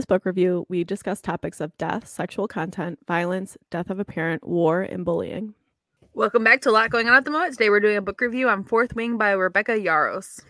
This book review, we discuss topics of death, sexual content, violence, death of a parent, war, and bullying. Welcome back to a lot going on at the moment. Today we're doing a book review on Fourth Wing by Rebecca Yarros.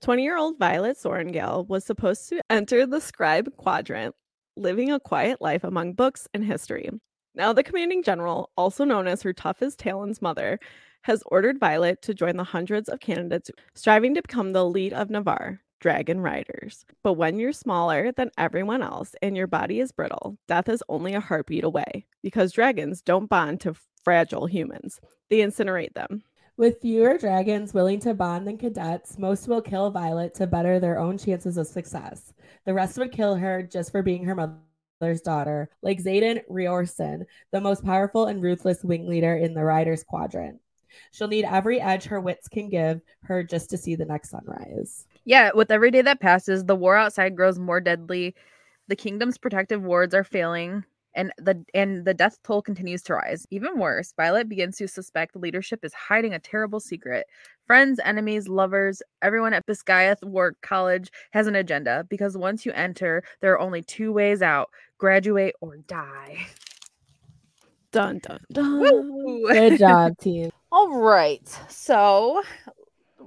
20 year old Violet Sorrengail was supposed to enter the scribe quadrant, living a quiet life among books and history. Now, the commanding general, also known as her toughest Talon's mother, has ordered Violet to join the hundreds of candidates striving to become the elite of Navarre, dragon riders. But when you're smaller than everyone else and your body is brittle, death is only a heartbeat away because dragons don't bond to fragile humans, they incinerate them. With fewer dragons willing to bond than cadets, most will kill Violet to better their own chances of success. The rest would kill her just for being her mother's daughter, like Xaden Riorson, the most powerful and ruthless wing leader in the Riders Quadrant. She'll need every edge her wits can give her just to see the next sunrise. Yeah, with every day that passes, the war outside grows more deadly. The kingdom's protective wards are failing, and the and the death toll continues to rise. Even worse, Violet begins to suspect the leadership is hiding a terrible secret. Friends, enemies, lovers, everyone at Basgiath War College has an agenda because once you enter, there are only two ways out: graduate or die. Dun dun dun. Woo! Good job, team. All right. So,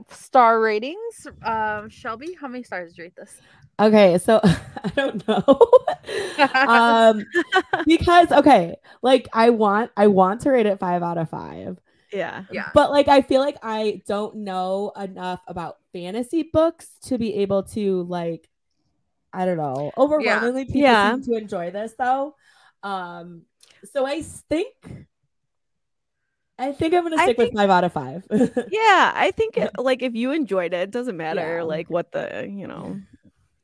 star ratings. Um, Shelby, how many stars did you rate this? Okay, so I don't know. um because okay, like I want I want to rate it 5 out of 5. Yeah. yeah. But like I feel like I don't know enough about fantasy books to be able to like I don't know. Overwhelmingly people Yeah. seem to enjoy this though. Um so I think I think I'm gonna stick think- with five out of five. Yeah, I think it, like if you enjoyed it, it doesn't matter Yeah. like what the, you know,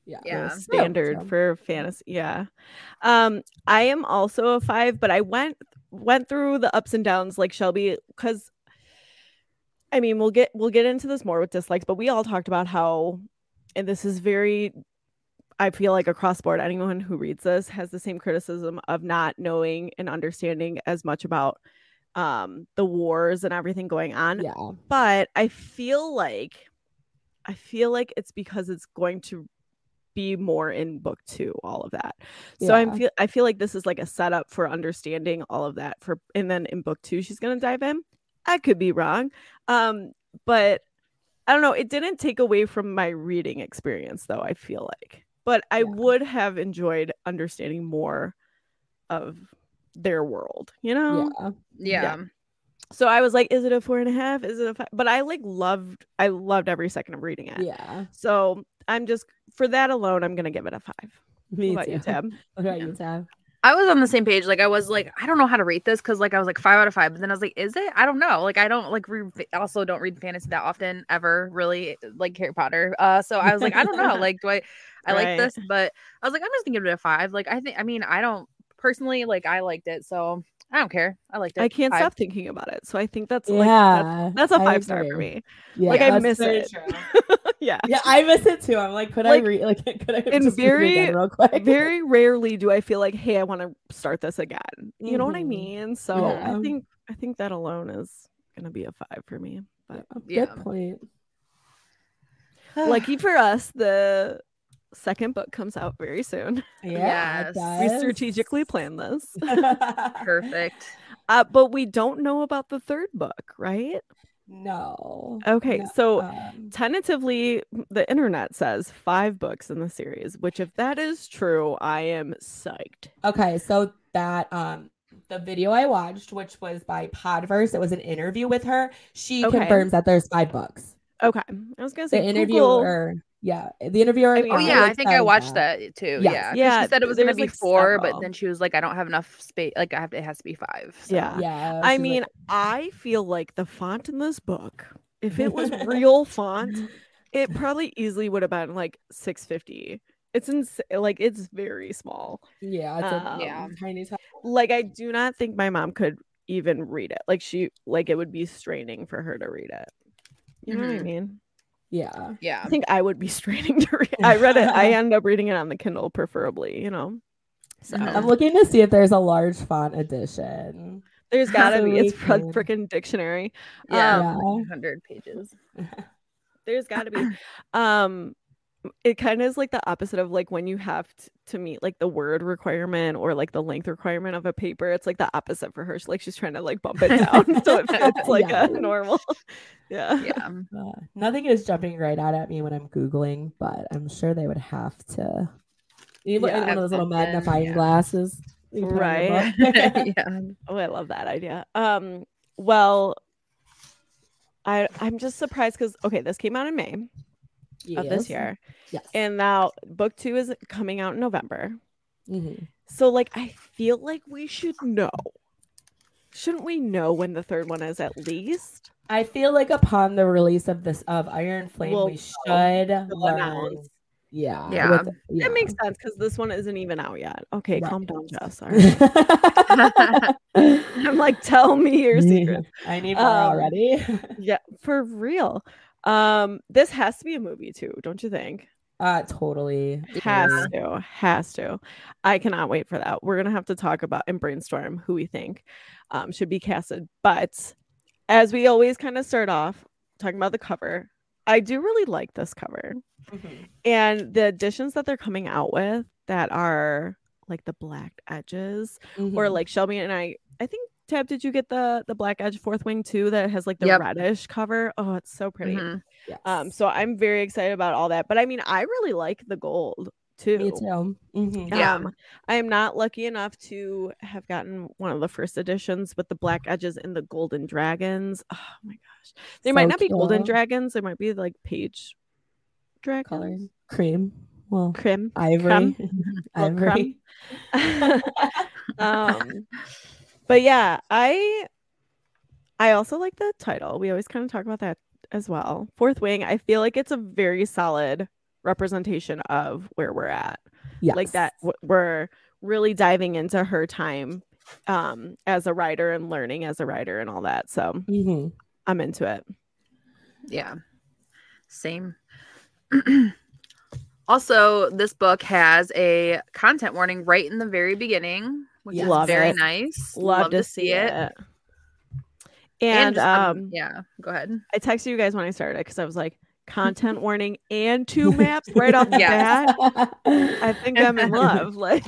yeah. Yeah. standard so- for fantasy. Yeah. Um I am also a 5, but I went went through the ups and downs like Shelby cuz I mean, we'll get we'll get into this more with dislikes, but we all talked about how and this is very I feel like across the board anyone who reads this has the same criticism of not knowing and understanding as much about um the wars and everything going on Yeah. but I feel like I feel like it's because it's going to be more in book two, all of that. So I'm feel I feel like this is like a setup for understanding all of that for and then in book two she's gonna dive in. I could be wrong. Um, but I don't know, it didn't take away from my reading experience though, I feel like. But I Yeah. would have enjoyed understanding more of their world, you know? Yeah. yeah. yeah. So I was like, is it a four and a half? Is it a five? But I like loved, I loved every second of reading it. Yeah. So I'm just for that alone, I'm gonna give it a five. Me what about too. you, Tab? What about Yeah. you, Tab? I was on the same page. Like I was like, I don't know how to rate this because like I was like five out of five, but then I was like, is it? I don't know. Like I don't like read. Also, don't read fantasy that often ever. Really, like Harry Potter. Uh, so I was like, I don't know. Like, do I? I Right. like this, but I was like, I'm just gonna give it a five. Like I think. I mean, I don't personally like. I liked it, so I don't care. I liked it. I can't Five. stop thinking about it. So I think that's like Yeah. that's, that's a I five star for me. Yeah, Like, I miss very it. yeah. Yeah, I miss it too. I'm like, could Like, I read? Like, could I and just read it very- again real quick? Very rarely do I feel like, hey, I want to start this again. You know what I Mhm. mean? So Yeah. I think I think that alone is gonna be a five for me. But Yeah. Good point. lucky for us, the second book comes out very soon. Yeah, Yes. We strategically planned this. Perfect. Uh, but we don't know about the third book, right? no. Okay, No, so um, tentatively, the internet says five books in the series, which, if that is true, I am psyched. okay, so that um the video I watched, which was by Podverse, it was an interview with her. She Okay. confirms that there's five books. Okay, I was gonna say The say interviewer, yeah, the interviewer. I mean, Oh yeah, I think I watched that, too. Yeah, Yeah, 'cause Yeah, She said it was gonna there's, be like, four, several. but then she was like, I don't have enough space. Like I have to, it has to be five. So. Yeah. Yeah, I mean, like, I feel like the font in this book, if it was real font, it probably easily would have been like 650. It's ins- like it's very small. Yeah, it's a Um, Yeah. tiny time. Like I do not think my mom could even read it. Like she like it would be straining for her to read it. You know what I Mhm. mean? Yeah. Yeah. I think I would be straining to read. I read it. I end up reading it on the Kindle, preferably. You know. So Mhm. I'm looking to see if there's a large font edition. there's gotta be. It's So a freaking dictionary. Yeah. Um, Yeah. 100 pages. There's got to be. Um, it kind of is like the opposite of like when you have t- to meet like the word requirement or like the length requirement of a paper. It's like the opposite for her. She's like she's trying to like bump it down so it fits like Yeah. a normal. Yeah. Yeah. Uh, nothing is jumping right out at me when I'm googling, but I'm sure they would have to. You look Yeah, one of those little magnifying yeah. glasses. you put on your Right. yeah. Oh, I love that idea. Um, well, I I'm just surprised because okay, this came out in May of this year, Yes. and now book two is coming out in November. Mhm. So like I feel like we should know. Shouldn't we know when the third one is at least? I feel like upon the release of this of Iron Flame, We'll we should learn. Yeah. Yeah. with- yeah. That makes sense because this one isn't even out yet. Okay, Right. calm down, Jess. All right. I'm like, tell me your secret. I need more Um, already. Yeah, for real. Um, this has to be a movie too, don't you think? uh totally. Has Yeah. to, has to. I cannot wait for that. We're gonna have to talk about and brainstorm who we think um, should be casted. But as we always kind of start off talking about the cover, I do really like this cover Mhm. and the additions that they're coming out with that are like the black edges or Mhm. like Shelby and I. I think Tab, did you get the the black edge fourth wing too that has like the Yep. reddish cover? Oh, it's so pretty. Mhm. Yes. Um, so I'm very excited about all that. But I mean, I really like the gold too. me too. Mhm. Yeah. Um, I am not lucky enough to have gotten one of the first editions with the black edges and the golden dragons. Oh my gosh, they might So not be golden dragons. They might be like page dragons, Color cream. Well, crim. ivory. Crumb. ivory. um, but yeah, I I also like the title. We always kind of talk about that as well. Fourth Wing. I feel like it's a very solid representation of where we're at. yes. like that w- we're really diving into her time um as a writer and learning as a writer and all that so Mhm. i'm into it Yeah. Same. also, this book has a content warning right in the very beginning, which Yes. is very it. nice. love, to see it, and, just, um yeah, go ahead. i texted you guys when i started because i was like content warning and two maps right off the Yes. bat i think i'm in love like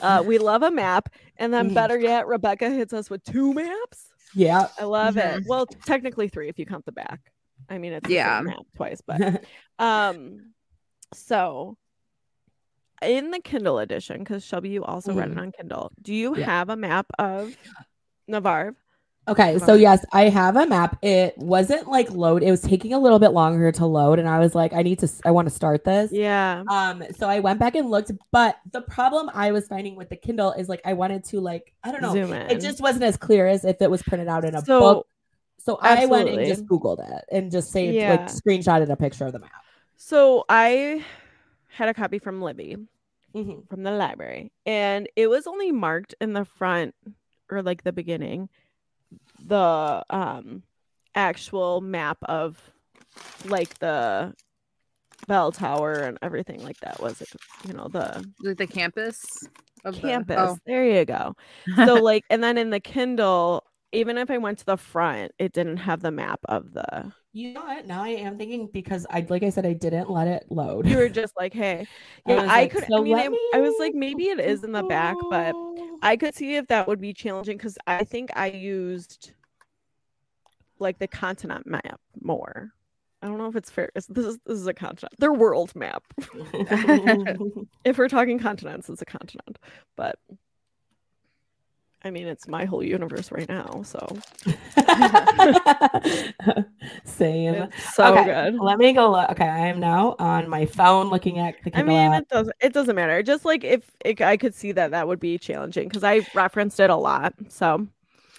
uh we love a map and then Mhm. better yet rebecca hits us with two maps yeah. i love it Mhm. well technically three if you count the back i mean it's the same Yeah. map twice but Um, so in the Kindle edition, because Shelby, you also read it Mhm. on Kindle. Do you Yeah. have a map of Navarre? Okay, so yes, I have a map. It wasn't like load. It was taking a little bit longer to load, and I was like, I need to. I want to start this. Yeah. Um, so I went back and looked, but the problem I was finding with the Kindle is like I wanted to like I don't know. Zoom in. It just wasn't as clear as if it was printed out in a So, book. So I went and just Googled it and just saved Yeah. like screenshotted a picture of the map. So I had a copy from Libby Mhm. from the library, and it was only marked in the front or like the beginning, the um actual map of like the bell tower and everything like that was it you know the Like the campus of the- campus. oh. There you go. So like and then in the Kindle, even if I went to the front, it didn't have the map of the You know what? Now I am thinking because I like I said I didn't let it load. you were just like, hey. I Yeah, was I, like, could "So I mean let it- I was like maybe it is in the back, but I could see if that would be challenging because I think I used like the continent map more. I don't know if it's fair. This is this is a continent. Their world map. if we're talking continents, it's a continent. But I mean, it's my whole universe right now. So Same. it's so Okay, good. Let me go look. Okay, I am now on my phone looking at the camera. I mean, app. it doesn't. It doesn't matter. Just like if it, I could see that that would be challenging because I referenced it a lot. So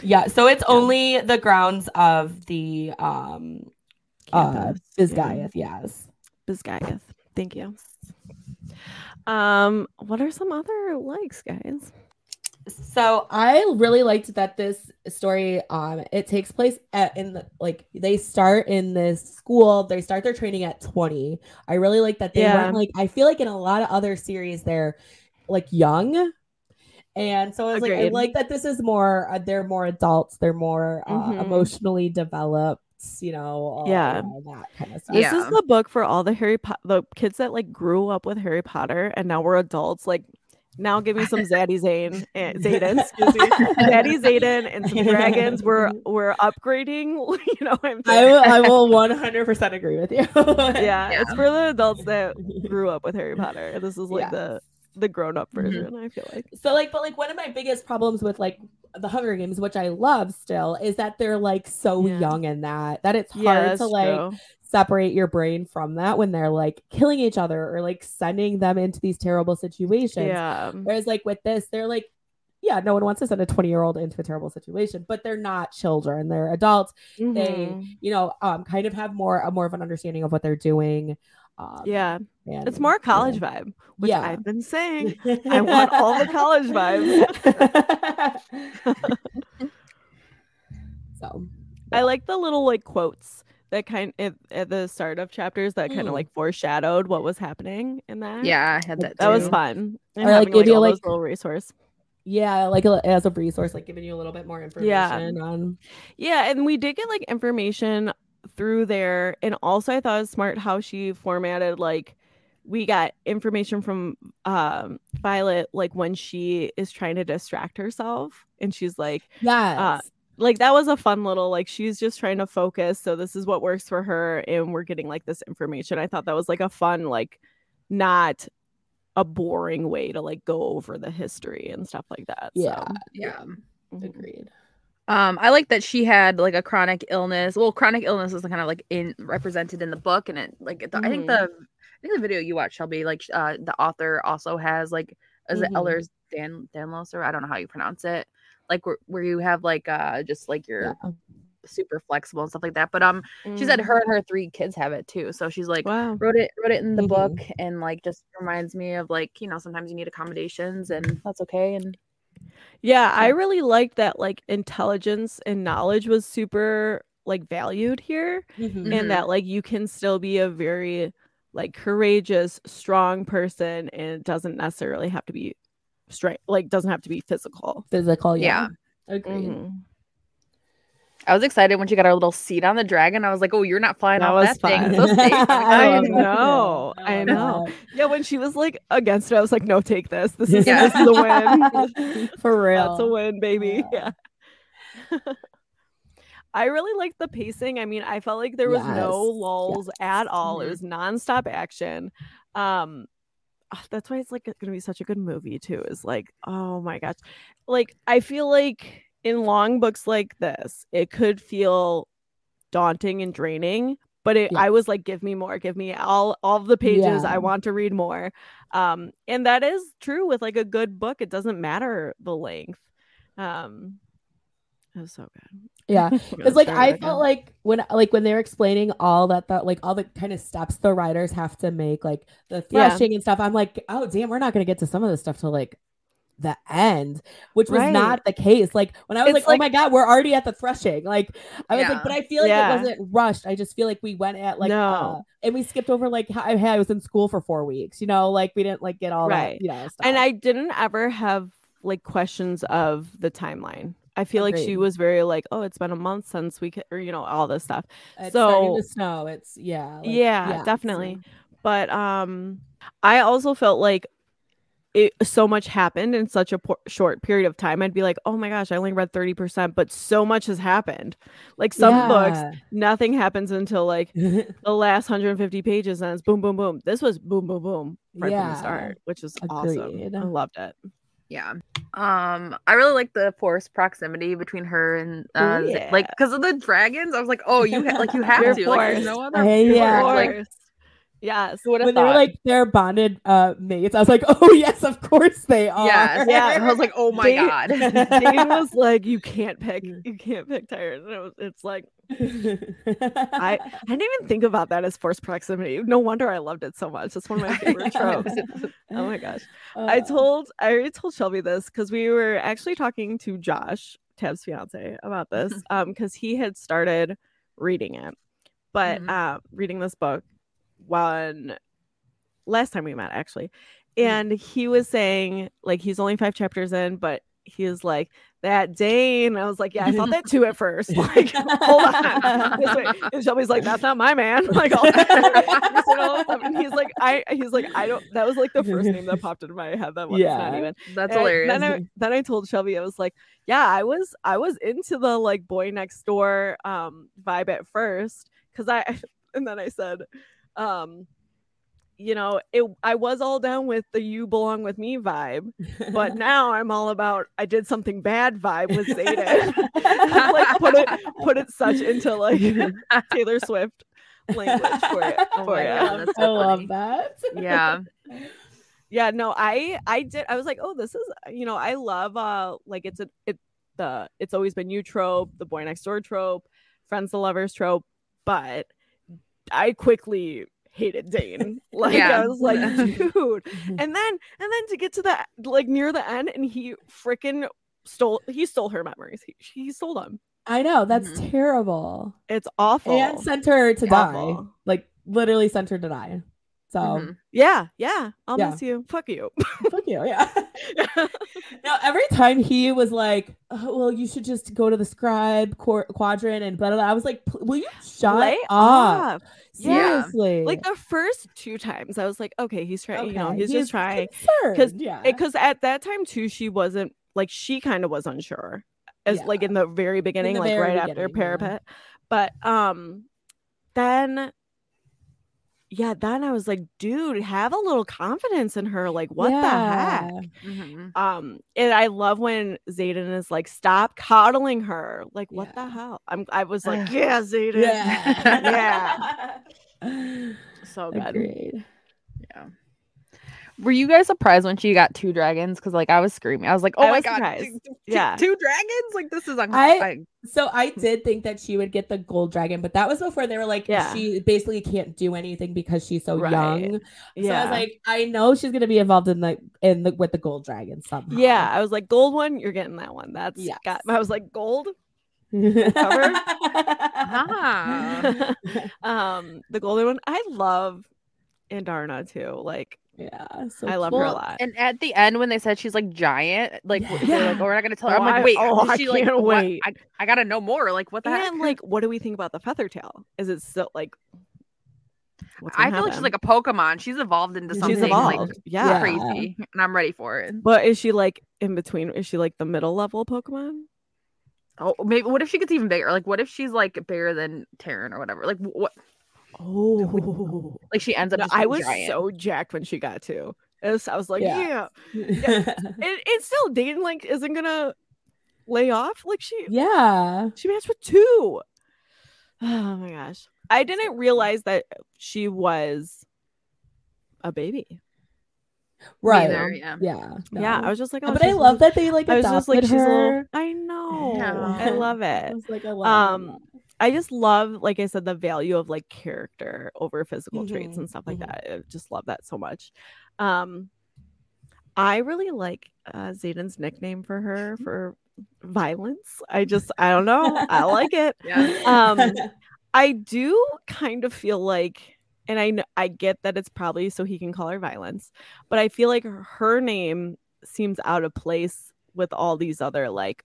Yeah, so it's Yeah. only the grounds of the um uh Campus. Basgiath, yes. Basgiath. Thank you. Um, what are some other likes, guys? So I really liked that this story um it takes place at in the like they start in this school, they start their training at 20. I really like that they Yeah. weren't like I feel like in a lot of other series they're like young. And so I was like I like that this is more uh, they're more adults, they're more uh, Mhm. emotionally developed, you know, all, Yeah. all that kind of stuff. This Yeah. is the book for all the Harry Potter, the kids that like grew up with Harry Potter and now we're adults. Like, now give me some Zaddy Zane, and Xaden, excuse me, Zaddy Xaden, and some dragons. We're we're upgrading. You know I'm I will, I will 100% agree with you. yeah, Yeah. it's for the adults that grew up with Harry Potter. This is like Yeah. the the grown up Mhm. version. I feel like. So like, but like one of my biggest problems with like the Hunger Games, which I love still, is that they're like so Yeah. young in that that it's hard to like true. Separate your brain from that when they're like killing each other or like sending them into these terrible situations. Yeah. Whereas like with this, they're like, yeah, no one wants to send a 20 year old into a terrible situation, but they're not children. They're adults. Mhm. You know, um, kind of have more a more of an understanding of what they're doing. Um, Yeah, and, it's more college yeah. vibe, which Yeah. I've been saying. I want all the college vibes. so I like the little like quotes that kind at, at the start of chapters that kind of Mm. like foreshadowed what was happening in that. Yeah, I had that. that was fun. And Or, like, having, give you, all like- little resource. yeah, like as a resource, like giving you a little bit more information Yeah. on Yeah, and we did get like information through there, and also I thought it was smart how she formatted like we got information from um Violet like when she is trying to distract herself, and she's like. yes. Like that was a fun little like she's just trying to focus so this is what works for her and we're getting like this information i thought that was like a fun like not a boring way to like go over the history and stuff like that so, yeah, Yeah. mhm. agreed. Um, I like that she had like a chronic illness. Well, chronic illness is kind of like in represented in the book, and it like the, I think the I think the video you watched, Shelby, like uh, the author also has like is it Mhm. Ehlers Dan Danlos or I don't know how you pronounce it, like where, where you have like uh just like you're Yeah. super flexible and stuff like that. But um, she said Mm. her and her three kids have it too, so she's like wow wrote it wrote it in the Mhm. book and like just reminds me of like you know sometimes you need accommodations and that's okay and yeah i really liked that like intelligence and knowledge was super like valued here Mhm. Mhm. and that like you can still be a very like courageous strong person and it doesn't necessarily have to be straight like doesn't have to be physical Physical, yeah. Yeah. Agreed. Mhm. I was excited when she got her little seat on the dragon. I was like, "Oh, you're not flying That off was that fun. It's so. I know. I know. Yeah, when she was like against it, I was like, no, take this. This is Yeah. this is a win. For real. That's a win, baby. Yeah. Yeah. I really liked the pacing. I mean, I felt like there was no Yes, lulls at all. It Mhm. was nonstop action. Um ah, that's why it's like gonna be such a good movie too. Is like, oh my gosh. Like I feel like in long books like this, it could feel daunting and draining. But it, Yeah. I was like, give me more, give me all all of the pages. Yeah. I want to read more. Um, and that is true with like a good book. It doesn't matter the length. Um, it was so good. Yeah. It's like I it felt again. like when like when they're explaining all that the like all the kind of steps the writers have to make, like the Yeah. threshing and stuff. I'm like, oh damn, we're not gonna get to some of this stuff till like the end, which was Right. not the case. Like when I was like, like- oh my god, we're already at the threshing. Like I was Yeah. like, but I feel like Yeah. it wasn't rushed. I just feel like we went at like No. uh, and we skipped over like how hey, I was in school for four weeks. You know, like we didn't like get all Right. that. You know, stuff. and I didn't ever have like questions of the timeline. I feel like she was very like, oh, it's been a month since we, could, or you know, all this stuff. it's starting to snow. It's yeah, like, yeah, so- definitely. But um, I also felt like it so much happened in such a por- short period of time. I'd be like, oh my gosh, I only read thirty percent, but so much has happened. Like some books, nothing happens until like the last 150 pages, and it's boom, boom, boom. This was boom, boom, boom right from the start, which is awesome. Agreed. I loved it. Yeah. Um, I really like the forced proximity between her and uh, Ooh, yeah. like because of the dragons. I was like, oh, you ha- like you have You're to like there's no other. Hey, yeah. Like, Forced. Yes. Who would have when they were like they're bonded uh mates, I was like, oh yes, of course they are. yes, Yeah. I was like, oh my They- god. Dain was like, "You can't pick. You can't pick tires, And it was, it's like I I didn't even think about that as forced proximity. No wonder I loved it so much. It's one of my favorite tropes. oh my gosh. I Uh, told I already told Shelby this because we were actually talking to Josh, Tab's fiance, about this. um, because he had started reading it, but Mhm. um, reading this book one last time we met actually, Mm. and he was saying like he's only five chapters in, but he was like that Dain. I was like, yeah, I thought that too at first. Like, hold on. This way. And Shelby's like, that's not my man. Like, all He said all that and he's like, I, he's like, I don't. That was like the first name that popped into my head. That was not Yeah. even. That's And hilarious. Then I, then I told Shelby, I was like, yeah, I was, I was into the like boy next door um vibe at first, because I, and then I said, um, you know, it, I was all down with the you belong with me vibe, but now I'm all about I did something bad vibe with Xaden. like put it put it such into like Taylor Swift language for it Oh for my. God, that's I so love that. yeah. Yeah, no, I I did I was like, oh, this is you know, I love uh like it's a it the it's always been you trope, the boy next door trope, friends the lovers trope, but I quickly hated Dain. Like Yeah. I was like, dude. And then and then to get to the like near the end and he freaking stole he stole her memories. He, he stole them. I know that's Mhm. terrible. It's awful. And sent her to die, Awful. like literally sent her to die. So Mhm. Yeah, yeah. I'll Yeah. miss you. Fuck you. fuck you, yeah. now every time he was like, oh, "Well, you should just go to the scribe qu- quadrant and blah blah,", blah I was like, "Will you shut Lay up?" off. Yeah. Seriously, Like the first two times, I was like, okay, he's trying. You know, Okay, he's, just trying. concerned, yeah, Because at that time too, she wasn't like she kind of was unsure, as like in the very beginning, the like very right after beginning, yeah. parapet. But um, then yeah, then I was like, dude, have a little confidence in her. Like, what the heck? Yeah. Mhm. Um, and I love when Xaden is like, stop coddling her. Like, what the hell? I'm I was like, yeah, Xaden. Yeah. So good. Agreed. Yeah. Were you guys surprised when she got two dragons? Because like I was screaming. I was like, "Oh I my god, two- two- Yeah. two dragons! Like this is un- I- I- So I did think that she would get the gold dragon, but that was before they were like, Yeah. she basically can't do anything because she's so Right. young. So Yeah. I was like, I know she's gonna be involved in the in the with the gold dragon somehow. Yeah, I was like, gold one, you're getting that one. That's Yes. got. I was like, gold. Ah. um, the golden one. I love Andarna too. Like, yeah, so I love her a lot. And at the end, when they said she's like giant, like w- they're like, Yeah. "Oh, we're not gonna tell her." Oh, I'm like, "Wait, oh, is I she like can't what? wait. I, I gotta know more. Like, what the heck?" like, what do we think about the feather tail? Is it still like? what's I gonna feel like she's like a Pokemon. She's evolved into something she's like evolved. yeah. crazy, and I'm ready for it. But is she like in between? Is she like the middle level Pokemon? Oh, maybe what if she gets even bigger? Like, what if she's like bigger than Tairn or whatever? Like, what? Oh, Like she ends up. No, I was giant. so jacked when she got to. Was- I was like, yeah. Yeah. It, it's still Dayton like isn't gonna lay off. Like she yeah. she matched with two. Oh my gosh. I didn't realize that she was a baby. Right. Neither, yeah. Yeah. Yeah. I was just like, oh, but I love a- that they like I was just like, she's a little. I know. Yeah. I love I it. was like, I love Um, that. I just love, like I said, the value of like character over physical traits Mhm, and stuff like mhm. that. I just love that so much. Um, I really like uh, Xaden's nickname for her for violence. I just, I don't know, I like it. Yeah. Um, I do kind of feel like, and I I get that it's probably so he can call her violence, but I feel like her name seems out of place with all these other like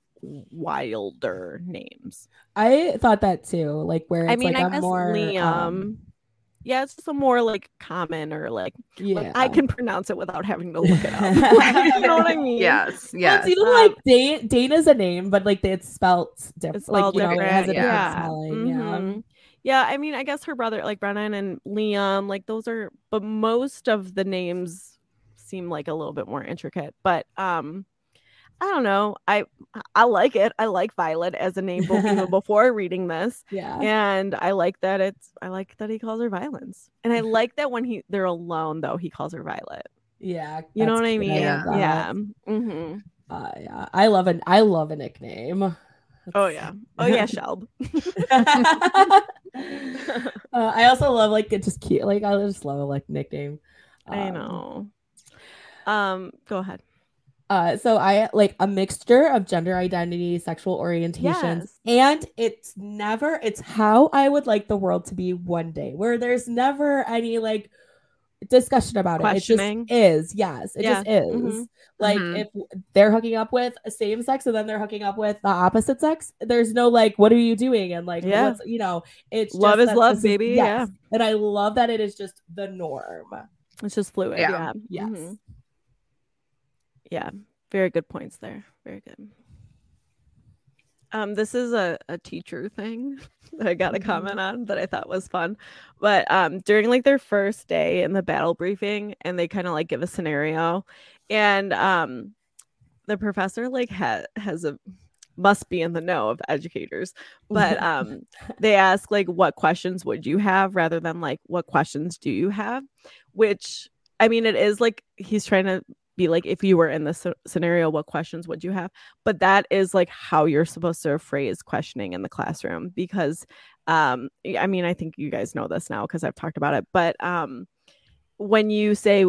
wilder names. I thought that too. Like where it's I mean, like I a guess more Liam. um, yeah, it's just a more like common or like, yeah. like, I can pronounce it without having to look it up. Like, you know what I mean? Yes. Well, Yes. it's even Um, like Da- Dana's a name, but like it's spelt different. It's like spelled you know, it different. has a different yeah. spelling. Yeah. Mhm. Yeah, I mean, I guess her brother, like Brennan and Liam, like those are, but most of the names seem like a little bit more intricate. But um, I don't know. I I like it. I like Violet as a name even before reading this. Yeah. And I like that it's I like that he calls her Violence. And I like that when he they're alone though, he calls her Violet. Yeah. You know what I mean? Yeah. love that. Yeah. hmm Uh, yeah. I love an I love a nickname. Oh yeah. Oh yeah, Shelb. uh, I also love like it's just cute. Like I just love a like nickname. I Um, know. Um, go ahead. Uh, so I like a mixture of gender identity, sexual orientations, Yes. and it's never. It's how I would like the world to be one day, where there's never any like discussion about it. It Questioning. just is. Yes, it Yeah. just is. Mhm. Like Mhm. if they're hooking up with a same sex and then they're hooking up with the opposite sex, there's no like, what are you doing? And like, Yeah. what's you know, it's Love just is that love, this baby, yeah. and I love that it is just the norm. It's just fluid. Yeah. Yeah. Yes. Mhm. Yeah. Very good points there. Very good. Um, this is a, a teacher thing that I got a Mhm. comment on that I thought was fun. But um during like their first day in the battle briefing and they kind of like give a scenario and um the professor like ha- has a must be in the know of educators but um they ask like what questions would you have rather than like what questions do you have which i mean it is like he's trying to be like if you were in this scenario what questions would you have but that is like how you're supposed to phrase questioning in the classroom because um i mean i think you guys know this now because i've talked about it but um when you say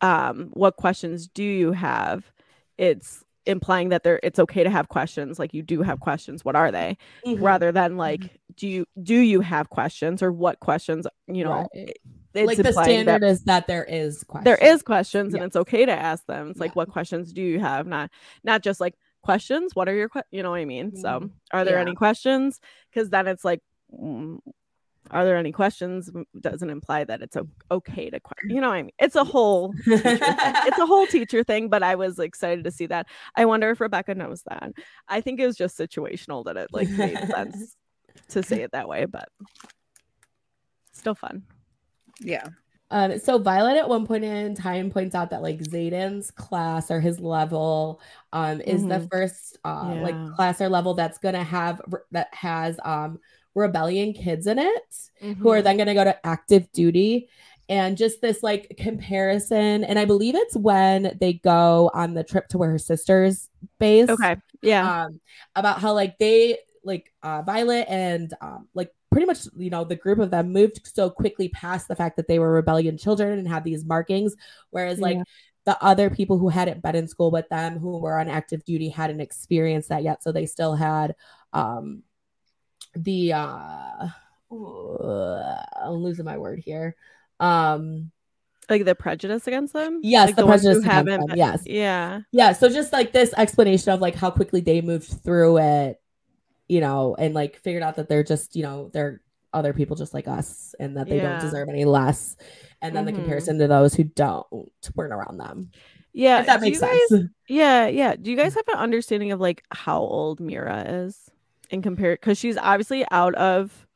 um what questions do you have it's implying that there it's okay to have questions like you do have questions what are they Mhm. rather than like do you do you have questions or what questions you know Right. Like the standard is that there is questions. there is questions and Yes. it's okay to ask them it's like Yeah. what questions do you have not not just like questions what are your que-? you know what i mean so Mhm. are there Yeah. any questions because then it's like mm, are there any questions doesn't imply that it's okay to que- you know what i mean it's a whole it's a whole teacher thing but i was excited to see that i wonder if rebecca knows that i think it was just situational that it like made sense to say it that way but still fun Yeah. Um, so Violet at one point in time points out that like Xaden's class or his level um is the Mhm. first uh like class or level that's gonna have that has um rebellion kids in it who are Mhm. then gonna go to active duty and just this like comparison and I believe it's when they go on the trip to where her sister's base okay yeah um about how like they like uh violet and um like pretty much you know the group of them moved so quickly past the fact that they were rebellion children and had these markings whereas like Yeah. the other people who hadn't been in school with them who were on active duty hadn't experienced that yet so they still had um the uh i'm losing my word here um like the prejudice against them Yes, like the who prejudice against them, yes. yeah yeah so just like this explanation of like how quickly they moved through it you know and like figured out that they're just you know they're other people just like us and that they Yeah. don't deserve any less and then Mhm. the comparison to those who don't weren't around them yeah if that makes guys- sense yeah yeah do you guys have an understanding of like how old mira is in compare because she's obviously out of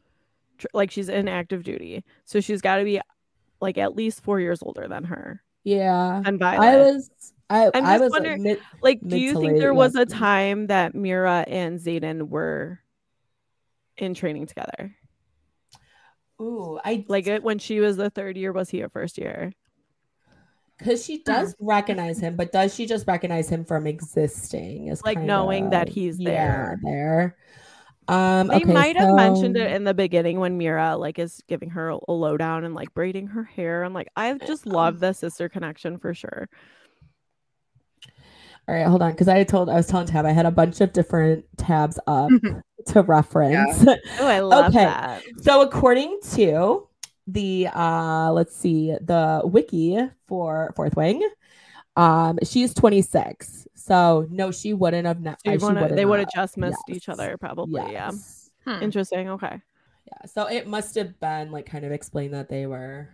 like she's in active duty so she's got to be like at least four years older than her yeah and Violet. i was i I'm i just wondering- mid- like do you think there was a time that mira and xaden were in training together ooh i like it when she was the third year was he a first year because she does recognize him but does she just recognize him from existing is Like, knowing that he's yeah, there. there um They okay, might have mentioned it in the beginning when Mira like is giving her a lowdown and like braiding her hair. I'm like, I just love the sister connection for sure. All right, hold on, because I told I was telling Tab I had a bunch of different tabs up to reference. Oh, I love Okay. that. so according to the uh let's see, the wiki for Fourth Wing, um, she's 26. So no, she wouldn't have not. She she wanna- wouldn't they would have just missed each other, probably. Yes. Hmm. Yeah. Interesting. Okay. Yeah. So it must have been like kind of explained that they were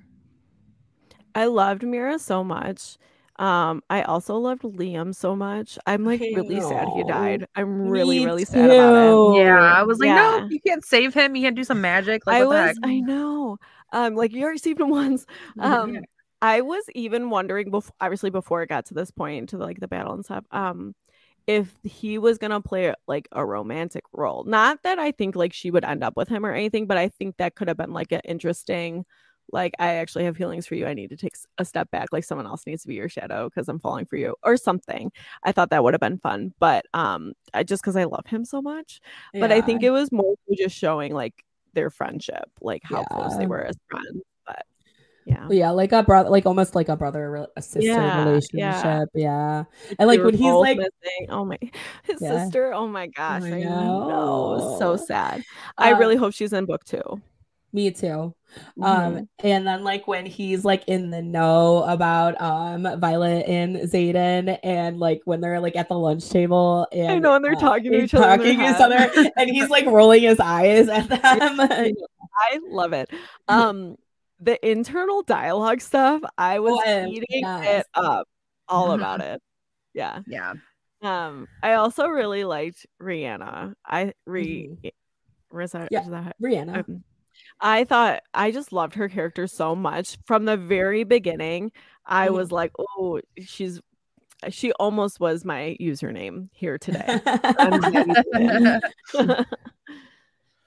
I loved Mira so much. Um, I also loved Liam so much. I'm like I really sad he died. I'm really, Me really sad about it. Yeah, I was like, Yeah. no, you can't save him. You can't do some magic. Like, I what the was, heck? I know. Um, like you already saved him once. Um, Yeah. I was even wondering before, obviously, before it got to this point, to like the battle and stuff. Um, if he was gonna play like a romantic role. Not that I think like she would end up with him or anything, but I think that could have been like an interesting like I actually have feelings for you. I need to take a step back. Like someone else needs to be your shadow because I'm falling for you or something. I thought that would have been fun, but um, I just because I love him so much. But I think it was more just showing like their friendship, like how close they were as friends. But yeah, yeah, like a brother, like almost like a brother, a sister Yeah, yeah. relationship. Yeah, and like when he's like, missing. Oh my, his Yeah. sister. Oh my gosh, I, I know. So know. sad. I really hope she's in book two. Me too. Mhm. Um, and then like when he's like in the know about um Violet and Xaden, and like when they're like at the lunch table, and I know, and they're uh, talking to each other talking each other, and he's like rolling his eyes at them. I love it. Um, the internal dialogue stuff, I was Oh, eating yes. it up, all about it. Yeah. Yeah. Um, I also really liked Rihanna. I re, Riza, Mm-hmm. Yeah. is that- Rihanna. um, I thought I just loved her character so much from the very beginning. I Mhm. was like, oh, she's she almost was my username here today. I'm glad you did.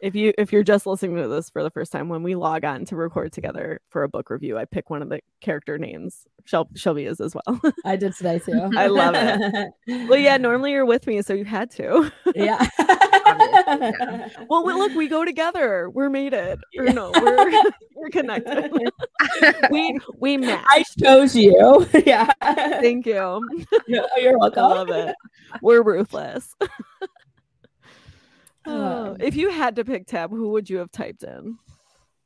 If you if you're just listening to this for the first time, when we log on to record together for a book review, I pick one of the character names. Shel- Shelby is as well. I did today too. I love it. well, yeah, normally you're with me, so you had to. yeah. yeah. well, we, look, we go together. We're mated. Or Yeah. no, we're we're connected. we we match. I chose you. yeah. Thank you. You're you're I love it. We're ruthless. Oh, Uh, if you had to pick tab, who would you have typed in?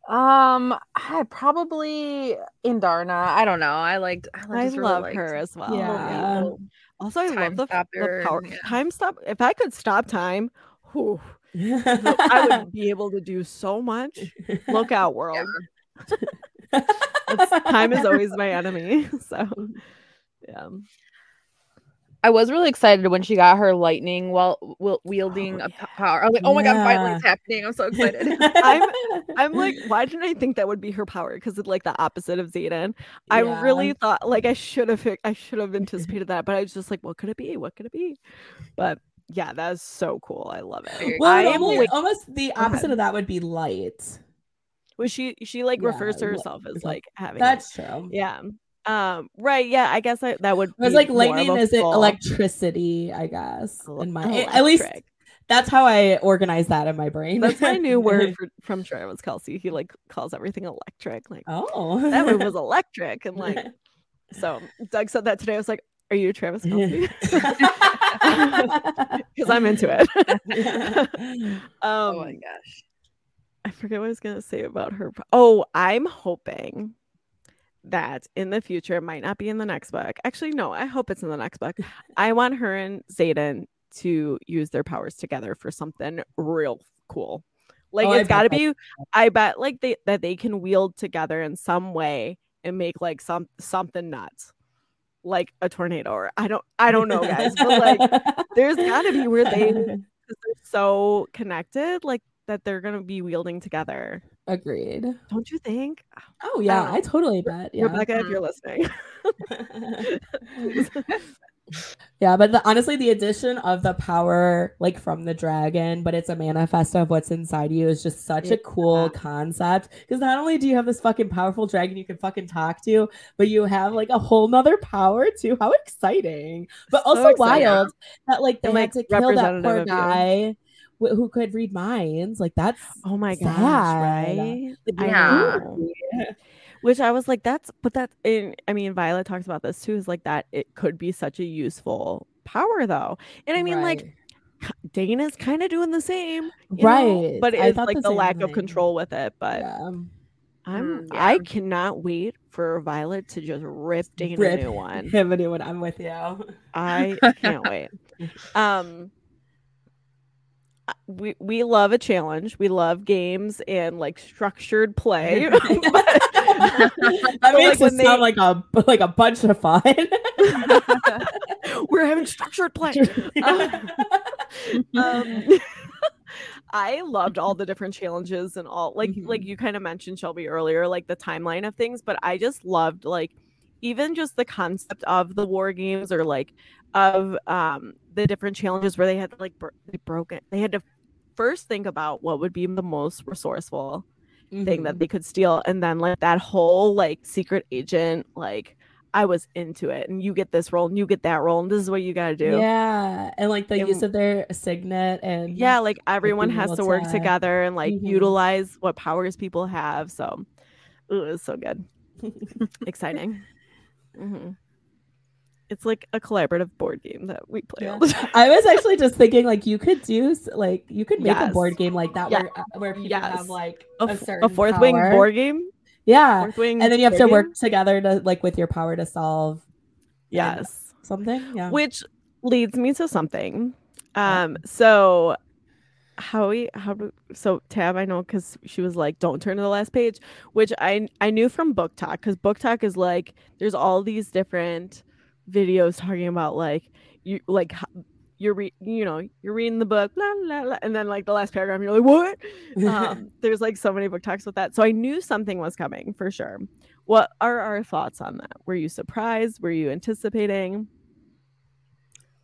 Um, I probably Andarna. I don't know. I liked. I, I just really love liked- her as well. Yeah. Also, I love the, the stopper power yeah. time stop. If I could stop time, whew, I would be able to do so much. Look out, world. It's- time is always my enemy. So, yeah. I was really excited when she got her lightning while while wielding Oh, a p- power. I was like, oh my god, finally it's happening. I'm so excited. I'm like, why didn't I think that would be her power? Because it's like the opposite of Xaden. I Yeah. really thought like I should have I should have anticipated that, but I was just like, what could it be? What could it be? But yeah, that is so cool. I love it. Well, I am normally, wait- almost the opposite of that would be light. was she she like Yeah, refers to herself as like- like having That's true. yeah. Um right, yeah, I guess I, that would It was be like lightning is it electricity, I guess. ele- In my at least that's how I organize that in my brain. That's my new word for, from Travis Kelce. He like calls everything electric. Like Oh. that one was electric and like So Doug said that today. I was like, "Are you Travis Kelce?" Because I'm into it. um, oh my gosh. I forget what I was gonna say about her. Oh, I'm hoping that in the future, might not be in the next book. Actually, no, I hope it's in the next book. I want her and Xaden to use their powers together for something real cool. Like Oh, it's got to be. I bet like they that they can wield together in some way and make like some something nuts, like a tornado or I don't I don't know, guys, but like there's got to be where they they're so connected, like that they're gonna be wielding together. agreed. Don't you think, Oh yeah, know. I totally bet. Yeah. Rebecca? If you're listening, yeah, but the, honestly, the addition of the power, like from the dragon, but it's a manifesto of what's inside you, is just such a cool concept. Because not only do you have this fucking powerful dragon you can fucking talk to, but you have like a whole nother power too. How exciting! But So also exciting. wild that like they And, had like, to kill that poor guy. you. Guy wh- who could read minds. Like that's oh my gosh, right? I Yeah. know. Which I was like, that's but that's in I mean, Violet talks about this too, is like that it could be such a useful power though. And I mean, like Dana's kind of doing the same, you know, Right. But it's like the the same lack of control with it. But yeah. I'm Mm, I cannot wait for Violet to just rip Dana Rip a new one. him a new one. I'm with you. I can't wait. Um we we love a challenge. We love games and like structured play. But- that makes like, it sound like a like a bunch of fun. we're having structured play. um, I loved all the different challenges and all like like Mhm. you kind of mentioned Shelby earlier, like the timeline of things, but I just loved like even just the concept of the war games or like of um the different challenges where they had like bro- they broke it. They had to first think about what would be the most resourceful thing that Mhm. they could steal and then like that whole like secret agent like I was into it and you get this role and you get that role and this is what you got to do. Yeah, and like the And- use of their signet and Yeah, like everyone has to work to- together and like Mhm. utilize what powers people have. So ooh, it was so good. Exciting. hmm It's like a collaborative board game that we play all the time. I was actually just thinking like you could do like you could make a board game like that Yeah. where uh, where people Yes. have like A, a, f- certain a fourth wing board game. Yeah, Fourth wing and then you have to work game? together to like with your power to solve Yes. something. Yeah. Which leads me to something. Yeah. Um, so how we how do so tab I know because she was like, don't turn to the last page, which I I knew from BookTok because BookTok is like there's all these different videos talking about like you like you're re- you know you're reading the book la, la, la, and then like the last paragraph you're like what um, there's like so many BookToks with that so i knew something was coming for sure what are our thoughts on that were you surprised were you anticipating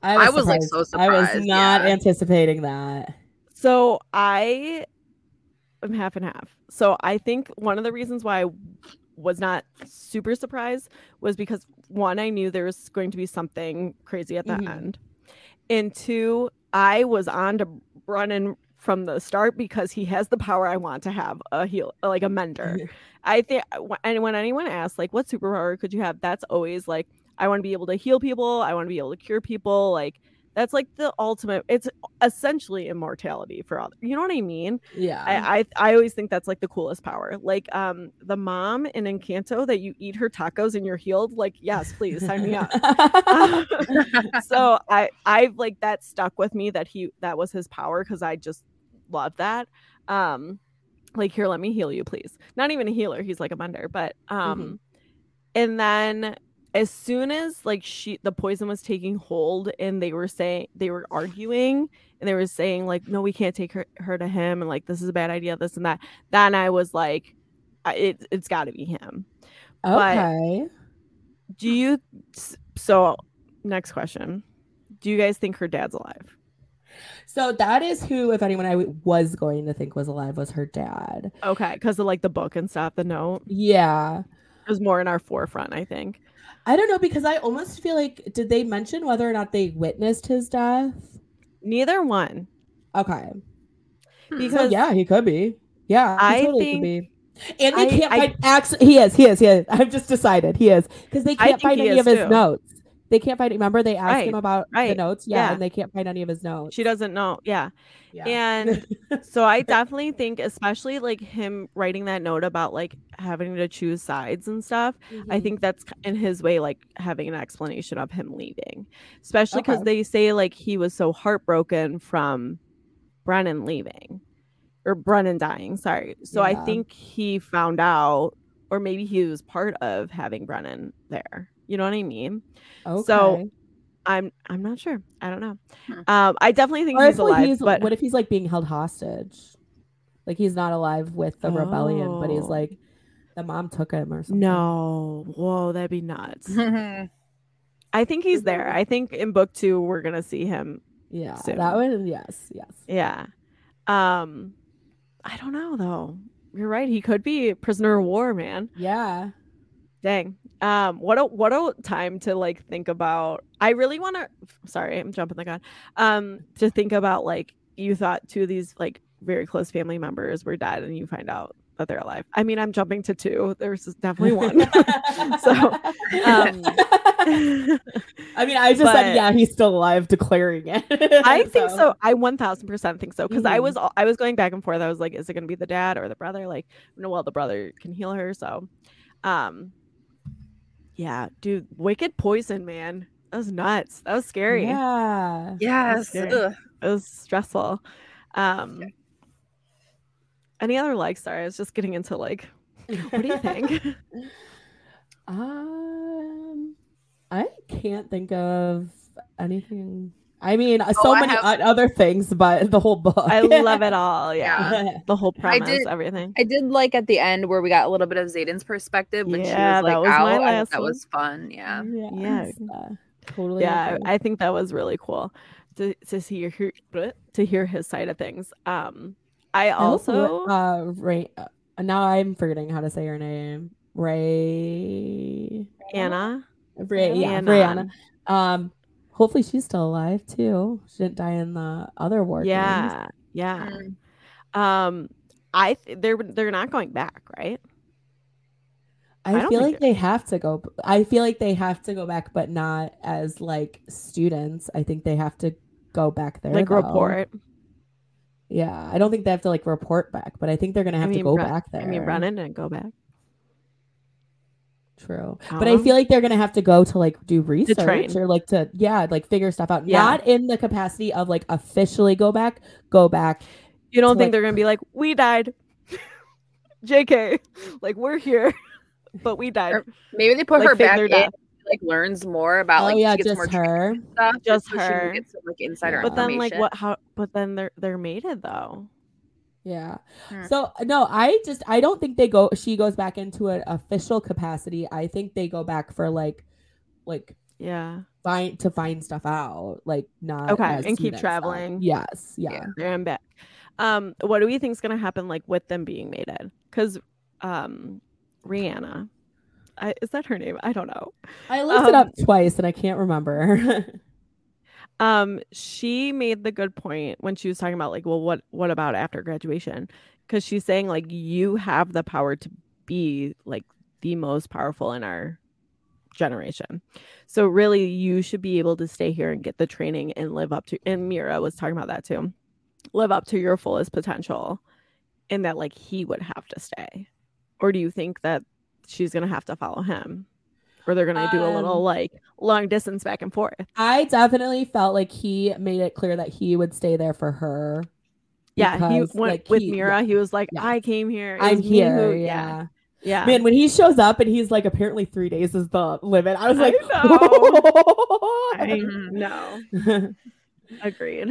I was, like, so surprised. I was not yeah. anticipating that. So I am half and half. So I think one of the reasons why I was not super surprised was because one, I knew there was going to be something crazy at the Mhm. end. And two, I was on to Brennan from the start because he has the power I want to have a heal like a mender. I think and when anyone asks like what superpower could you have, that's always like I want to be able to heal people, I want to be able to cure people, like that's like the ultimate it's essentially immortality for all. you know what I mean? Yeah. I, I I always think that's like the coolest power. Like um the mom in Encanto that you eat her tacos and you're healed, like yes, please sign me up. so I I've like that stuck with me that he that was his power because I just love that. Um like here, let me heal you, please. Not even a healer, he's like a mender, but um and then as soon as like she the poison was taking hold and they were saying they were arguing and they were saying like no we can't take her, her to him and like this is a bad idea this and that then i was like I- it, it's got to be him but- okay. do you so next question do you guys think her dad's alive So that is who, if anyone I was going to think was alive, was her dad. okay because of like the book and stuff the note Yeah. it was more in our forefront i think I don't know because I almost feel like did they mention whether or not they witnessed his death? neither one Okay. Hmm. So because yeah, he could be. Yeah, he I totally think- could be. And they I- can't I- find actually he is, he is, he is. I've just decided he is. Because they can't find any is of his notes. They can't find remember they asked Right, him about the notes? Yeah, yeah. and they can't find any of his notes. she doesn't know yeah Yeah. and so i definitely think especially like him writing that note about like having to choose sides and stuff i Mhm. think that's in his way like having an explanation of him leaving especially because Okay. they say like he was so heartbroken from brennan leaving or brennan dying sorry so i think he found out or maybe he was part of having brennan there you know what i mean okay. so, i'm i'm not sure i don't know Hmm. um i definitely think or he's alive he's but what if he's like being held hostage? Like he's not alive with the rebellion, but he's Oh. like the mom took him or something. no whoa that'd be nuts i think he's there i think in book two we're gonna see him Yeah, soon. that would yes, yes. Yeah. Um I don't know though. You're right. He could be a prisoner of war, man. Yeah. Dang. Um what a what a time to like think about. I really want to sorry, I'm jumping the gun. Um to think about like you thought two of these like very close family members were dead and you find out that they're alive. I mean, I'm jumping to two. There's definitely one. So, um, I mean, I just but- said, yeah, he's still alive, declaring it. I think so. I one thousand percent think so because I Mhm. was I was going back and forth. I was like, is it going to be the dad or the brother? Like, no, well, the brother can heal her. So, um, yeah, dude, wicked poison, man. That was nuts. That was scary. Yeah. yes. scary. Ugh. It was stressful. Um, any other likes? Sorry, I was just getting into like, what do you think? um, I can't think of anything I mean, uh, so I many have- other things, but the whole book. I love it all. Yeah. Yeah. The whole I premise, did- everything. I did like at the end where we got a little bit of Xaden's perspective when she Yeah, was like that was my out. I last that was fun. Yeah. Yeah. Yes, uh, totally. yeah, agree. I think that was really cool to to hear hear- bleh, to hear his side of things. Um, I I hope also Ra- uh, Ray. Uh, now I'm forgetting how to say her name. Ray. Anna. Ray. Yeah, Anna. Brianna. Um, hopefully she's still alive too. She didn't die in the other war. games. Yeah, yeah. Mm. Um, I th- they're they're not going back, right? I I, feel like they have to go. I feel like they have to go back, but not as like students. I think they have to go back there. like though. report. Yeah, I don't think they have to like report back, but I think they're gonna have mean, to go Ren- back there. I mean, run in and go back. True, I but I um, feel like they're gonna have to go to like do research or like to yeah, like figure stuff out. Yeah. Not in the capacity of like officially go back, go back. You don't to, think like- they're gonna be like, we died, Jk, like we're here, but we died. Or Maybe they put Like, her back in, figured out. like learns more about oh like yeah, she gets just more her. stuff. Just so she can her. get some like insider But then, like, what? How? But then they're they're mated though. Yeah. Hmm. So no, I just I don't think they go. She goes back into an official capacity. I think they go back for like, like Yeah, find to find stuff out. Like not Okay, and keep traveling. Yes. Yeah. Yeah. they're in back. Um, what do we think is gonna happen like with them being mated? Because, um, Rihanna, I, is that her name? I don't know. I looked it Um, up twice and I can't remember. um she made the good point when she was talking about like well what what about after graduation? Because she's saying like you have the power to be like the most powerful in our generation. So really you should be able to stay here and get the training and live up to and mira was talking about that too live up to your fullest potential and that like he would have to stay. Or do you think that she's gonna have to follow him or they're gonna do a little Um, like long distance back and forth I definitely felt like he made it clear that he would stay there for her. Yeah, he went like, with he- Mira. He was like, yeah. "I came here. I'm here. who-" yeah. yeah, Man, when he shows up and he's like, apparently three days is the limit. I was like, I Mhm. know. Agreed.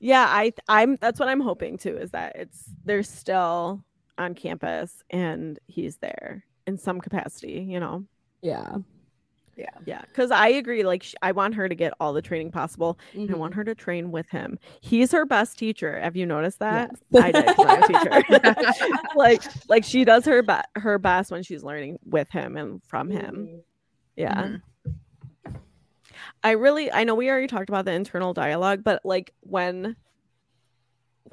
Yeah, I I'm that's what I'm hoping too is that it's they're still on campus and he's there in some capacity, you know. Yeah. Yeah, Yeah. because I agree. Like, sh- I want her to get all the training possible, and I Mhm. want her to train with him. He's her best teacher. Have you noticed that? Yes. I did. I'm a teacher. like, like she does her be- her best when she's learning with him and from him. Mhm. Yeah. Mhm. I really I know we already talked about the internal dialogue, but like when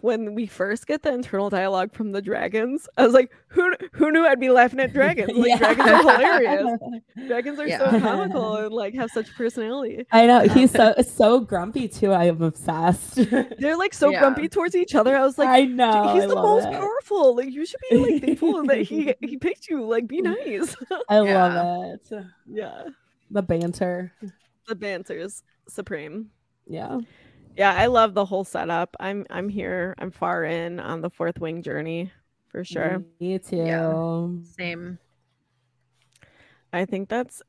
when we first get the internal dialogue from the dragons, I was like, who who knew I'd be laughing at dragons? Like Yeah. dragons are hilarious. Dragons are so comical and like have such personality. I know he's so so grumpy too. I am obsessed. They're like so Yeah. grumpy towards each other. I was like, I know. he's I the most it. powerful. Like you should be like thankful that he he picked you. Like be mm. nice. I Yeah. love it. yeah. The banter. The banter is supreme. Yeah. Yeah, I love the whole setup. I'm I'm here. I'm far in on the fourth wing journey for sure. Me too. Yeah. Same. I think that's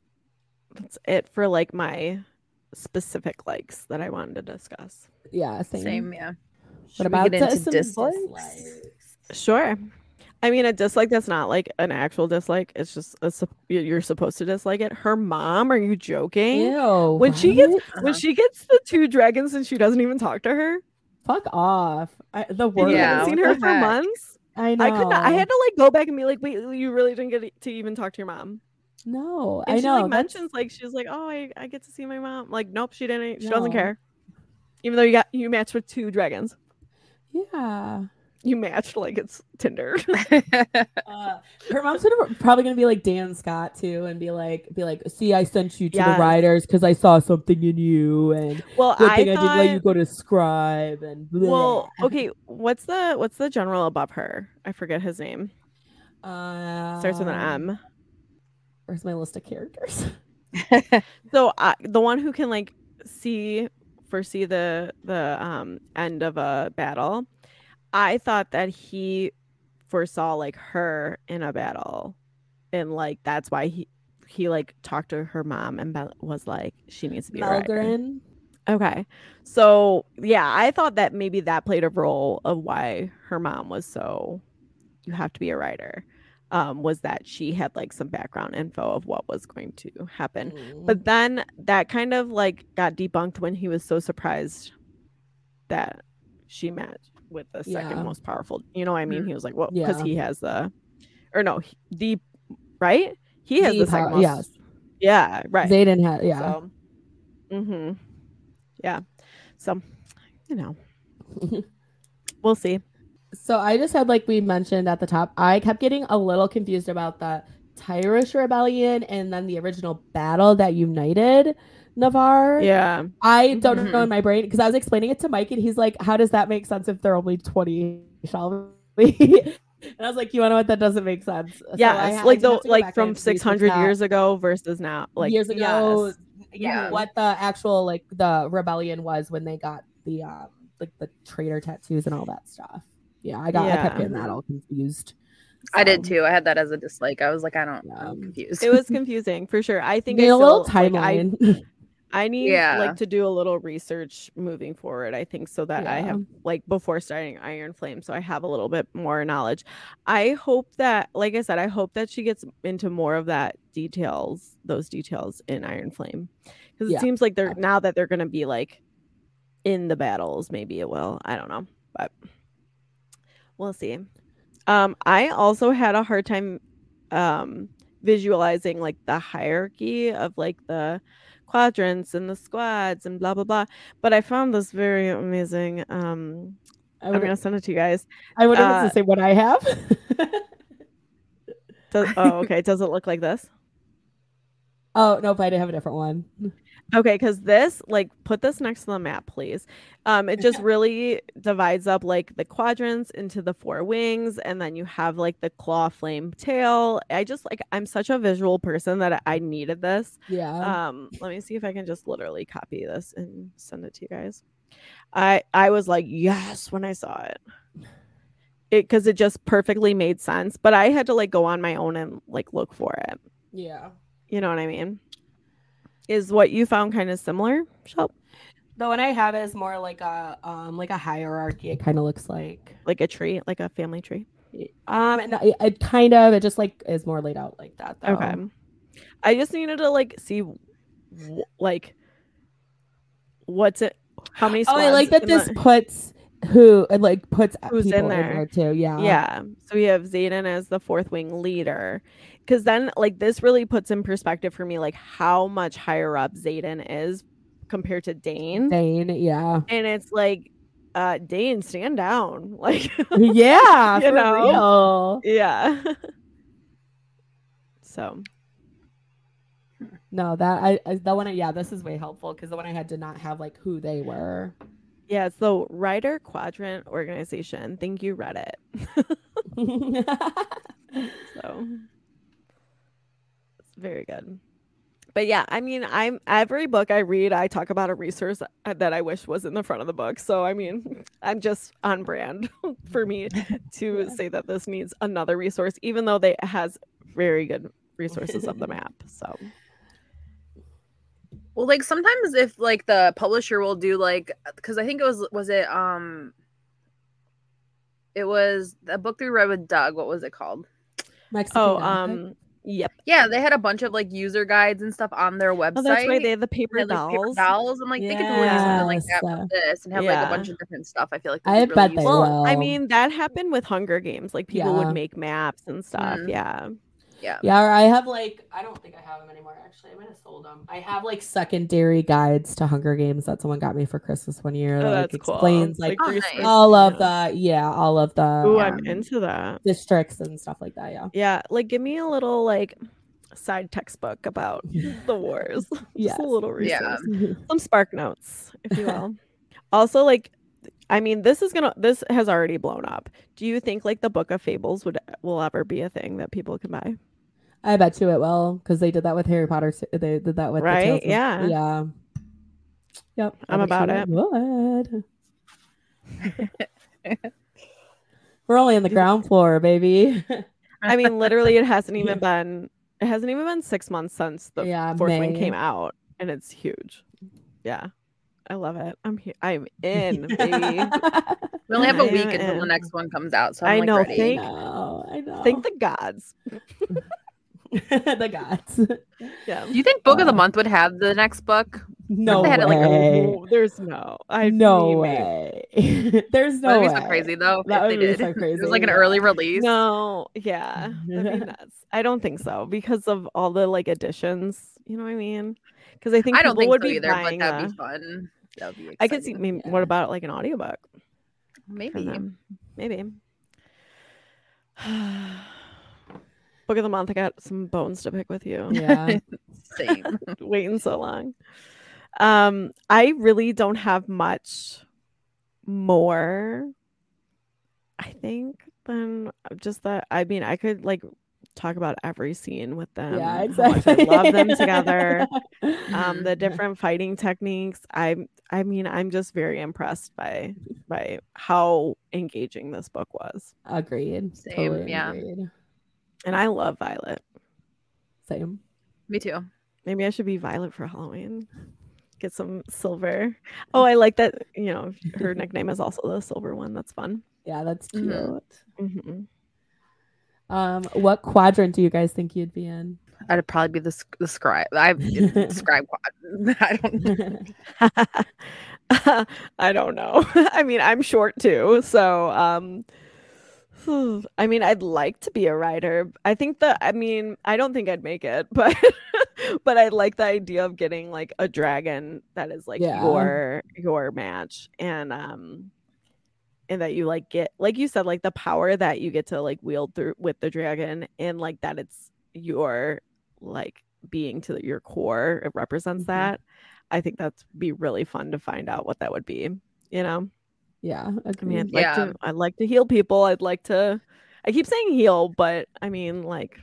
that's it for like my specific likes that I wanted to discuss. Yeah. Same. Same. Yeah. What Should about we get into some dislikes? dislikes? Sure. I mean, a dislike that's not like an actual dislike. It's just a, sup- you- you're supposed to dislike it. Her mom? Are you joking? Ew. When she gets when she gets the two dragons and she doesn't even talk to her. fuck off. I, the And word. you haven't seen her the for heck? months. I know. I could not. I had to like go back and be like, wait, you really didn't get to even talk to your mom. No, And I she know. like that's- mentions like she's like, oh, I, I get to see my mom. Like, nope, she didn't. She doesn't care. Even though you got you matched with two dragons, Yeah. You matched like it's Tinder. Uh, her mom's gonna, probably gonna be like Dan Scott too, and be like, be like, see, I sent you to Yes. the riders because I saw something in you, and well, good I thing I, didn't let you go to scribe, and well, okay. What's the what's the general above her? I forget his name. Uh, Starts with an M. Where's my list of characters? So I, the one who can like see foresee the the um end of a battle. I thought that he foresaw like her in a battle, and like that's why he he like talked to her mom and was like she needs to be a rider. Melgren. Okay. So, yeah, I thought that maybe that played a role of why her mom was so you have to be a rider. Um, was that she had like some background info of what was going to happen. Mm. But then that kind of like got debunked when he was so surprised that she met with the second Yeah. most powerful. You know what I mean? Mhm. He was like, well, because Yeah. he has the, or no, the, right? He has The the second power- most. yes. Yeah, right. They didn't have, yeah. So, mm-hmm. Yeah. So, you know, we'll see. So I just had like we mentioned at the top, I kept getting a little confused about the Tyrrish rebellion and then the original battle that united Navarre. Yeah. I don't know Mhm. in my brain because I was explaining it to Mike and he's like, How does that make sense if they're only 20 Shelby? and I was like, You wanna know what that doesn't make sense. So ha- like did the have to go like from and six research hundred that years ago versus now. Like years ago. yes. Yeah, Yeah. what the actual like the rebellion was when they got the um like the traitor tattoos and all that stuff. Yeah, I got I kept getting that all confused. I did too. I had that as a dislike. I was like, I don't, know, I'm Yeah. confused. It was confusing for sure. I think I Need a little still, like, I, timeline. I need Yeah. like to do a little research moving forward. I think so that I have like before starting Iron Flame, so I have a little bit more knowledge. I hope that, like I said, I hope that she gets into more of that details, those details in Iron Flame, because it Yeah. seems like they're now that they're gonna be like in the battles. Maybe it will. I don't know, but we'll see. Um, I also had a hard time um visualizing like the hierarchy of like the quadrants and the squads and blah blah blah. But I found this very amazing. Um, I I'm gonna send it to you guys. I would uh, to say what I have. Does, oh, okay. Does it look like this? oh nope, I did have a different one. Okay, because this, like, put this next to the map, please. Um, it just really divides up like the quadrants into the four wings, and then you have like the claw flame tail. I just like I'm such a visual person that I needed this. Yeah. Um, let me see if I can just literally copy this and send it to you guys. I I was like, yes, when I saw it. It because it just perfectly made sense. But I had to like go on my own and like look for it. yeah. You know what I mean? Is what you found kind of similar? The one I have is more like a um like a hierarchy. It kind of looks like Like a tree, like a family tree. um and it, it kind of it just like is more laid out like that. Though. Okay. I just needed to like see like what's it how many Oh, I like that this the- puts who it like puts Who's in people in there. there, too. Yeah. yeah so we have xaden as the fourth wing leader because then like this really puts in perspective for me like how much higher up xaden is compared to dain Dain. Yeah. and it's like uh dain stand down like yeah. You for know. real. yeah so No, that I, I the one. I, yeah, this is way helpful because the one I had did not have like who they were. yeah it's the rider quadrant organization thank you reddit so very good but yeah i mean i'm every book i read i talk about a resource that i wish was in the front of the book so i mean i'm just on brand for me to Yeah. say that this needs another resource even though they has very good resources of the map so Well, like sometimes if like the publisher will do like because I think it was was it um it was a book we read with Doug. What was it called? Mexican oh Gothic. um yep Yeah, they had a bunch of like user guides and stuff on their website. oh that's right they have the paper They had, like, paper dolls dolls. I'm like, they could totally do something like that with this and have like a bunch of different stuff. I feel like I that'd bet really they useful. well i mean that happened with hunger games like people Yeah. would make maps and stuff Mhm. yeah Yeah. Yeah, or I have like I don't think I have them anymore. Actually, I might have sold them. I have like secondary guides to Hunger Games that someone got me for Christmas one year. oh that, like, that's cool explains like Oh, resource- nice. all of yeah. the yeah, all of the Ooh, um, i'm into that districts and stuff like that. Yeah. Yeah, like give me a little like side textbook about the wars. Yes. Just a little Yeah. Some spark notes, if you will. also, like I mean, this is gonna this has already blown up. Do you think like the book of fables would will ever be a thing that people can buy? I bet you it will because they did that with Harry Potter. They did that with the Right? Of- Yeah. yeah. Yep. I I'm about it. would. We're only on the ground floor, baby. I mean, literally it hasn't even been it hasn't even been six months since the Yeah, fourth wing May. came out and it's huge. Yeah. I love it. I'm here. I'm in, baby. We only have a week am until the next one comes out, so I'm I like know, ready. I thank- know. I know. Thank the gods. the gods. Yeah. Do you think Book of the Uh, Month would have the next book? No they had it, like, a way. There's no. I no mean, way. There's no. that no would be way. so crazy though. That would be did. so It crazy, was like an early release. No, yeah, that'd be nuts. I don't think so because of all the like additions. You know what I mean? Because I think I don't think would so be either, but that'd the- be fun. That would be. I could see. exciting. Maybe, Yeah. What about like an audiobook? for maybe. Maybe. Book of the month. I got some bones to pick with you. Yeah. Same. waiting so long. Um, I really don't have much more. I think than just that. I mean, I could like talk about every scene with them. yeah, exactly. I love them together. Um, the different fighting techniques. I'm. I mean, I'm just very impressed by by how engaging this book was, Agreed. Same, Totally yeah. agreed. And I love Violet. Same. Me too. Maybe I should be Violet for Halloween. Get some silver. Oh, I like that. You know, her nickname is also the silver one. That's fun. Yeah, that's cute. Mhm. hmm Um, what quadrant do you guys think you'd be in? I'd probably be the the scribe. I scribe quad. I don't. I don't know. I mean, I'm short too, so um I mean, I'd like to be a rider. I think that I mean, I don't think I'd make it, but but I like the idea of getting like a dragon that is like Yeah. your your match and um and that you like get like you said like the power that you get to like wield through with the dragon and like that it's your like being to your core it represents Mhm. that i think that's be really fun to find out what that would be you know Yeah, I mean, I'd like Yeah. to i'd like to heal people i'd like to i keep saying heal but i mean like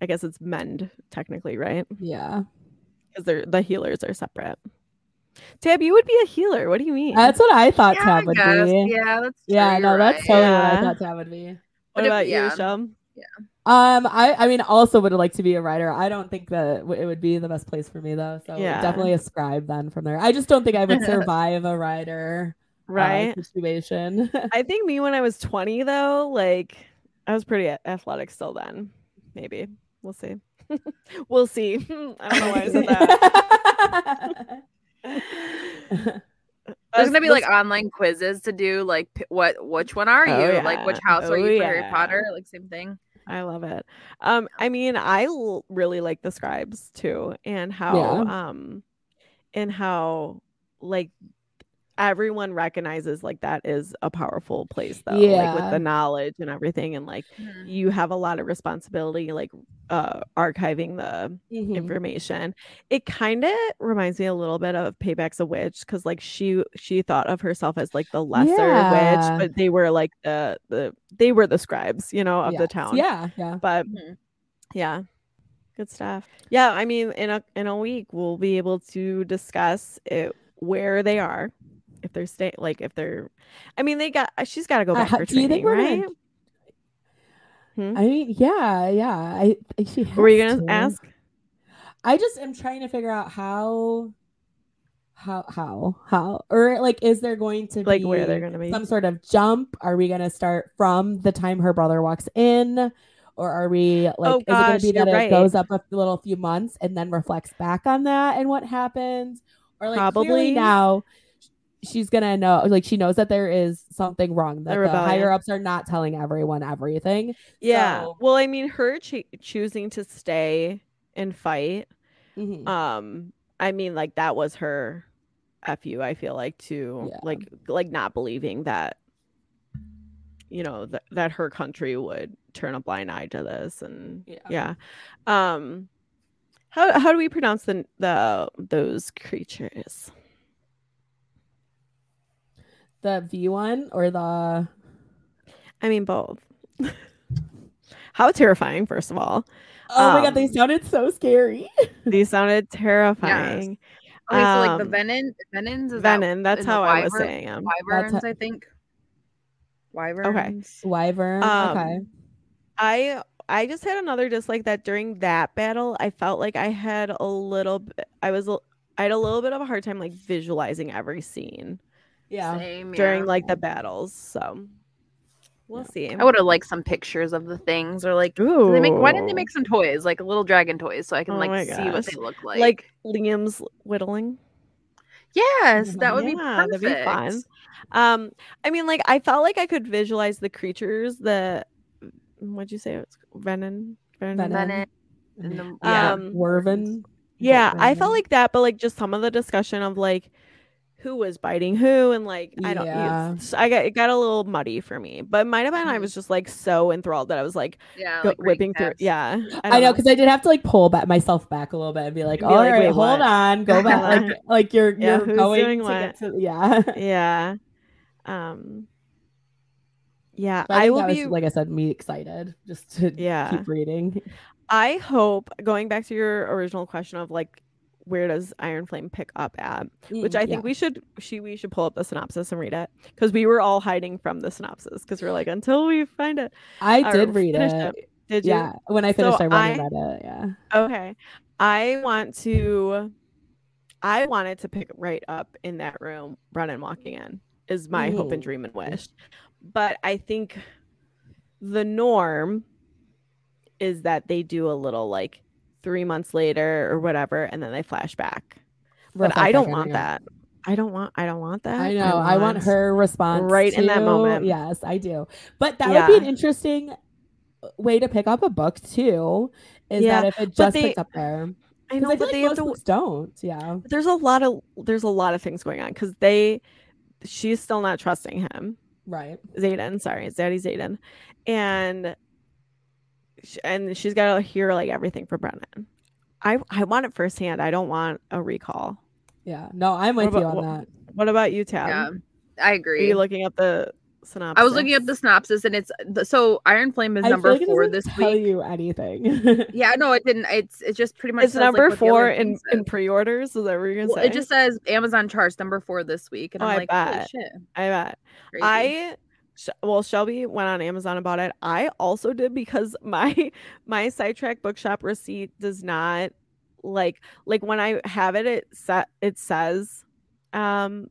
i guess it's mend technically right yeah, because they're the healers are separate tab you would be a healer what do you mean that's what I thought Yeah, Tab would be. Yeah, that's Yeah, no, that's right. totally what I thought Tab would be. what But if- about yeah. you Shum? Yeah. Um, I I mean, also would like to be a rider. I don't think that w- it would be the best place for me though. So Yeah. definitely a scribe then from there. I just don't think I would survive a rider uh, right situation. I think me when I was 20 though, like I was pretty athletic still then. Maybe. We'll see. we'll see. I don't know why I said that. There's gonna be like online quizzes to do, like p- what, which one are you? Oh, Like which yeah. house are Oh, you for Harry. Potter? Like same thing. I love it. Um, I mean, I l- really like the scribes too, and how um, and how like everyone recognizes like that is a powerful place though, like with the knowledge and everything, and like you have a lot of responsibility, like uh, archiving the Mhm. information. It kind of reminds me a little bit of Payback's a Witch because like she she thought of herself as like the lesser Yeah. witch, but they were like the the they were the scribes, you know, of the town. Yeah, yeah. But Mhm. yeah. Good stuff. Yeah, I mean in a in a week we'll be able to discuss it, where they are. If they're staying like if they're I mean they got she's got to go Uh, back how- for training, right? gonna- Hmm? I mean, yeah, yeah. I, I she Were you going to ask? I just am trying to figure out how, how, how, how, or like, is there going to Like be where they're to be? some sort of jump? Are we going to start from the time her brother walks in? Or are we like, Oh, gosh, is it gonna be that you're it right. goes up a little few months and then reflects back on that and what happens? Or like, Probably. now she's to know, like, she knows that there is something wrong, that the higher ups are not telling everyone everything. Yeah. So- Well, I mean, her choo- choosing to stay and fight. Mhm. Um, I mean, like that was her fu. I feel like to Yeah. like like not believing that you know that that her country would turn a blind eye to this and Yeah. yeah. Um, how how do we pronounce the the those creatures? The V one or the I mean, both. how terrifying! First of all, Oh my god, they Um, sounded so scary. these sounded terrifying. Okay, so like the Um, venom, venons, is that Venom. That's how I was wyvern- saying them. Wyverns, I think. Wyverns. Wyvern. Um, okay. I I just had another dislike that during that battle, I felt like I had a little bit. I was I had a little bit of a hard time like visualizing every scene Yeah. Same, during yeah. like the battles. So we'll Yeah. see. I would have liked some pictures of the things, or like, do they make. Why didn't they make some toys, like little dragon toys, so I can Oh like my see what they look like? like Liam's whittling? yes, that would be Yeah, that'd perfect. be fun. Um, I mean, like I felt like I could visualize the creatures. The what'd you say? It's Venom. Venom. Venom. Venom and the, yeah, Um, Werven. Yeah, I felt like that, but like just some of the discussion of like who was biting who and like I don't Yeah. it's- I got it got a little muddy for me. But it might have been I Mhm. was just like so enthralled that I was like, yeah, go, like whipping through. recaps. Yeah. I, don't know because I did have to like pull back myself back a little bit and be like, Be all like, right, "Wait, hold what?" on, go back. like, like you're Yeah, you're who's going doing to what? get to yeah. Yeah. Um yeah, But I, I, will that was, be like I said, me excited just to Yeah. keep reading. I hope going back to your original question of like where does Iron Flame pick up at? Which Mm, I think we should she we should pull up the synopsis and read it because we were all hiding from the synopsis because we're like until we find it. I did read it. it. Did you? Yeah, when I finished, So I went and I- read it. Yeah. Okay. I want to I wanted to pick right up in that room, Brennan walking in is my hope and dream and wish. But I think the norm is that they do a little like three months later or whatever, and then they flash back. But I don't want that. I don't want I don't want that. I know. I want her response right in that moment. Yes, I do. But that would be an interesting way to pick up a book too. Is Yeah, that if it just they- picks up there? I know, I but like they most to don't. Yeah. there's a lot of there's a lot of things going on because they she's still not trusting him. Right. Xaden, sorry, it's Daddy Xaden, and and she's got to hear like everything from Brennan. I I want it firsthand. I don't want a recall. Yeah. No, I'm What with you on what- that. What about you, Tab? yeah, I Are agree. you looking up the synopsis? I was looking up the synopsis, and it's the, so Iron Flame is I feel number like four doesn't this tell week. you anything. Yeah, no, it didn't. It's it just pretty much It's says, like, number what the other four in thing in pre-orders. Is that what you're gonna Well, say? it just says Amazon charts number four this week, and Oh, I'm I like, holy bet. shit, I bet. crazy. I Sh- well, Shelby went on Amazon and bought it. I also did because my my sidetrack bookshop receipt does not like like when I have it. It set it says um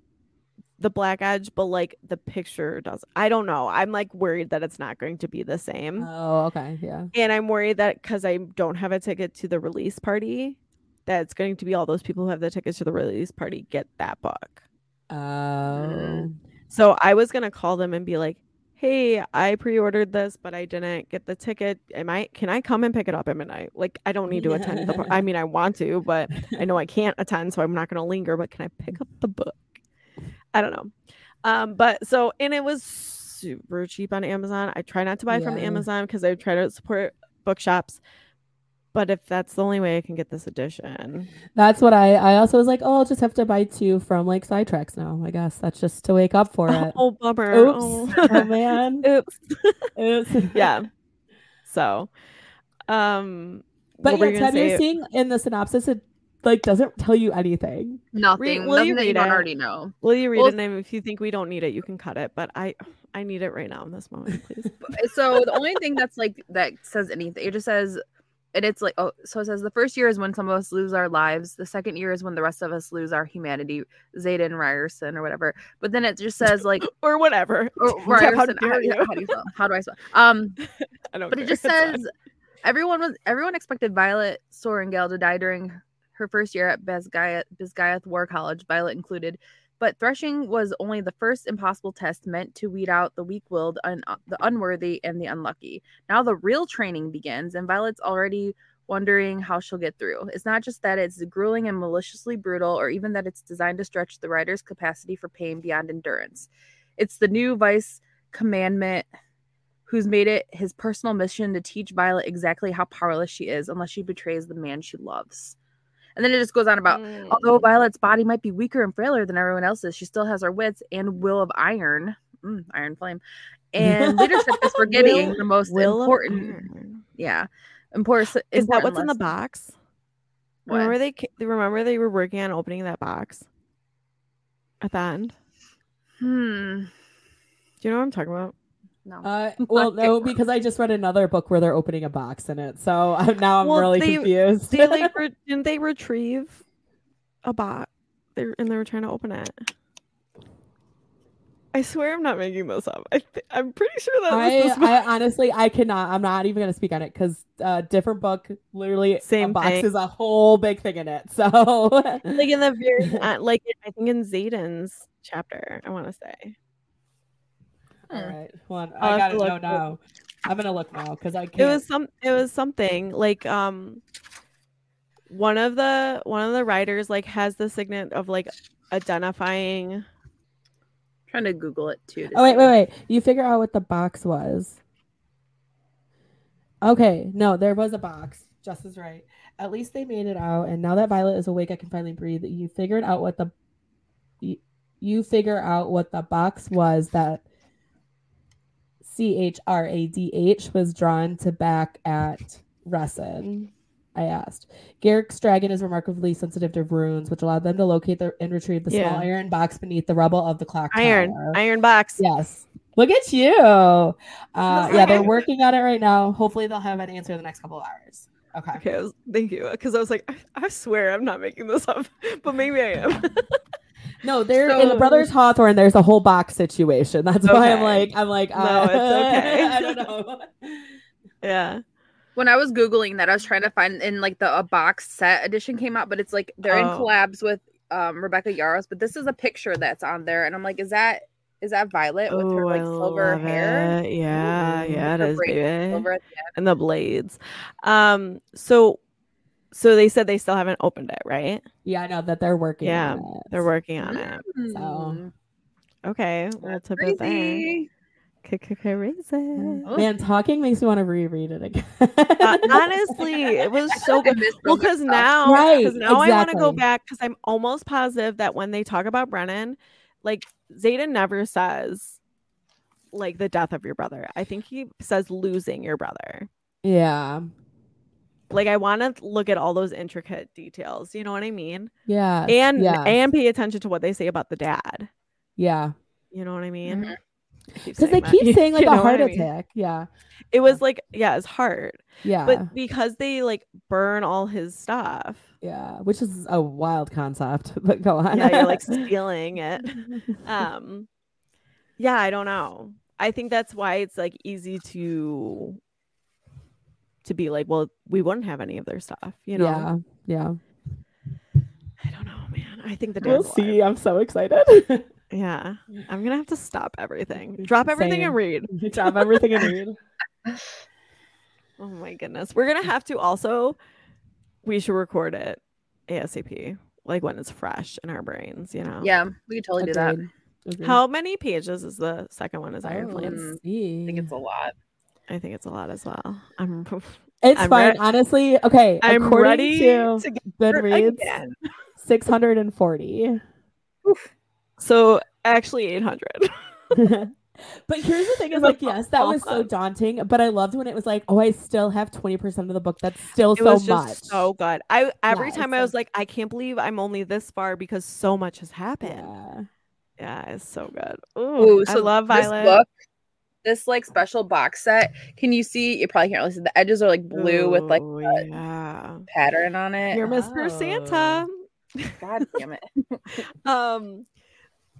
the black edge, but like the picture does. I don't know. I'm like worried that it's not going to be the same, oh, okay. Yeah. and I'm worried that because I don't have a ticket to the release party, that it's going to be all those people who have the tickets to the release party get that book. Oh. So I was gonna call them and be like, "Hey, I pre-ordered this, but I didn't get the ticket. Am I? Can I come and pick it up at midnight? Like, I don't need to attend the. par- I mean, I want to, but I know I can't attend, so I'm not gonna linger. But can I pick up the book? I don't know. Um, but so and it was super cheap on Amazon. I try not to buy from Amazon because I try to support bookshops. But if that's the only way I can get this edition, That's what I. I also was like, oh, I'll just have to buy two from like sidetracks now. I guess that's just to wake up for it. oh bummer. Oops. Oh. oh man. Oops. Oops. yeah. So, um, But what were yeah, you Ted, you're seeing in the synopsis, it like doesn't tell you anything. nothing. will you nothing that you read don't it? already know. Will you read Well, it? And if you think we don't need it, you can cut it. But I, I need it right now in this moment, please. So the only thing that's like that says anything, it just says, and it's like, oh, so it says the first year is when some of us lose our lives. The second year is when the rest of us lose our humanity. Xaden Ryerson or whatever. But then it just says like, or whatever. or Ryerson. how How, how do you spell? How do I spell? Um, I don't know. but it just it's fine. says everyone was everyone expected Violet Sorrengail to die during her first year at Basgiath War College, Violet included. But threshing was only the first impossible test meant to weed out the weak-willed, un- uh, the unworthy, and the unlucky. Now the real training begins, and Violet's already wondering how she'll get through. It's not just that it's grueling and maliciously brutal, or even that it's designed to stretch the rider's capacity for pain beyond endurance. It's the new vice commandant who's made it his personal mission to teach Violet exactly how powerless she is unless she betrays the man she loves. And then it just goes on about Mm. although Violet's body might be weaker and frailer than everyone else's, she still has her wits and will of iron, mm, iron flame, and leadership is forgetting Will- the most important. Yeah, important. Is that what's in the box? What? Remember they remember they were working on opening that box at the end. Hmm. Do you know what I'm talking about? No. Uh, well, no, because I just read another book where they're opening a box in it, so I'm, now I'm Well, really they- confused. They like re- didn't they retrieve a box. They and they were trying to open it. I swear I'm not making this up. I th- I'm pretty sure that was I. I honestly I cannot. I'm not even gonna speak on it because uh, different book, literally Same a box thing. is a whole big thing in it. So like in the very like I think in Xaden's chapter. I want to say. All right, one. I'll I gotta know now. I'm gonna look now because I can't. it was some it was something like um one of the one of the riders like has the signet of like identifying trying to Google it too. to Oh wait, wait, wait! You figure out what the box was. Okay, no, there was a box. Jess is right. At least they made it out, and now that Violet is awake, I can finally breathe. You figured out what the you, you figure out what the box was that C H R A D H was drawn to back at Resson. I asked. Garrick's dragon is remarkably sensitive to runes, which allowed them to locate the, and retrieve the small iron box beneath the rubble of the clock iron tower. iron box. Yes. Look at you. Uh, yeah, they're working on it right now. Hopefully, they'll have an answer in the next couple of hours. Okay. Okay, was, thank you. Because I was like, I, I swear I'm not making this up, but maybe I am. No, they're in the Brothers Hawthorne. There's a whole box situation. That's why I'm like, I'm like, No, uh, it's okay. I don't know. yeah. When I was googling that, I was trying to find in like the a box set edition came out, but it's like they're in Oh. collabs with um Rebecca Yarros. But this is a picture that's on there, and I'm like, is that is that Violet with her like I silver hair? it. Yeah, Ooh. yeah, it Her is, braid baby. Silver at the end. And the blades. Um, so so they said they still haven't opened it, right? Yeah, I know that they're working. Yeah, on it. They're working on it. So- Mm, Okay, that's a bit there. Crazy. Crazy. Oh. Man, talking makes me want to reread it again. Uh, honestly, it was so feel like I good. Well, because now, Right, because now I want to go back because I'm almost positive that when they talk about Brennan, like Xaden never says like the death of your brother. I think he says losing your brother. yeah. Like I want to look at all those intricate details. You know what I mean? Yeah. And yeah. and pay attention to what they say about the dad. yeah. You know what I mean? I keep Because they that. keep saying like You a know what heart I mean? attack. Yeah. It was like yeah, his heart. Yeah. But because they like burn all his stuff. yeah. Which is a wild concept. But go on. Yeah, you're like stealing it. um yeah i don't know i think that's why it's like easy to to be like well we wouldn't have any of their stuff you know Yeah. Yeah. i don't know man i think the We'll see. alive. I'm so excited. yeah i'm gonna have to stop everything drop everything Same. and read Drop everything and read. oh my goodness we're gonna have to also we should record it asap like when it's fresh in our brains you know Yeah, we could totally do that. Agreed. Agreed. how many pages is the second one is iron Oh, flames I think it's a lot. I think it's a lot as well i'm It's I'm fine. re- honestly, okay. i'm according ready to to get Goodreads, again. 640. So actually 800. but here's the thing is like yes that was so daunting but i loved when it was like oh i still have 20% of the book that's still It so was just much so good. I every Yeah, time I was like- like, I can't believe I'm only this far because so much has happened. yeah Yeah, it's so good. Ooh, Ooh, I so love this Violet. book, this like special box set. Can you see? You probably can't really see. The edges are like blue with like a yeah. pattern on it. You're Mr. Santa. God damn it! Um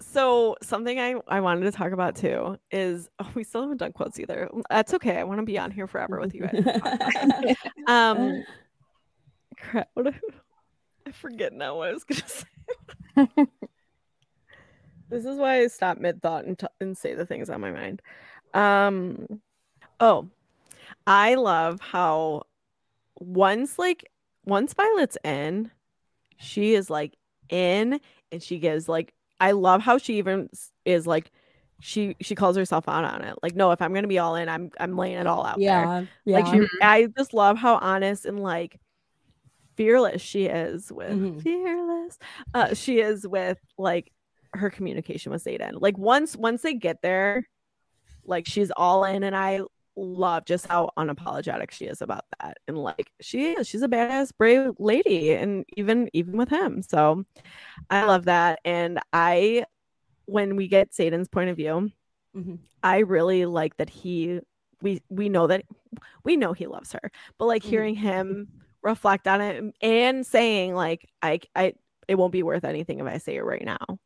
so something I, I wanted to talk about too is oh, we still haven't done quotes either. That's okay. I want to be on here forever with you guys. um crap, what I, I forget now what I was gonna say. this is why I stop mid thought and, t- and say the things on my mind. Um, oh, I love how once like once Violet's in, she is like in, and she gives like I love how she even is like she she calls herself out on it. Like, no, if I'm gonna be all in, I'm I'm laying it all out there. yeah yeah Like she, I just love how honest and like fearless she is with Mhm. fearless. Uh, she is with like her communication with Xaden. Like once once they get there, like she's all in, and I love just how unapologetic she is about that. And like she is, she's a badass, brave lady, and even even with him. So I love that, and I when we get Xaden's point of view. Mhm. I really like that he we we know that we know he loves her, but like Mhm. hearing him reflect on it and saying like I I it won't be worth anything if I say it right now.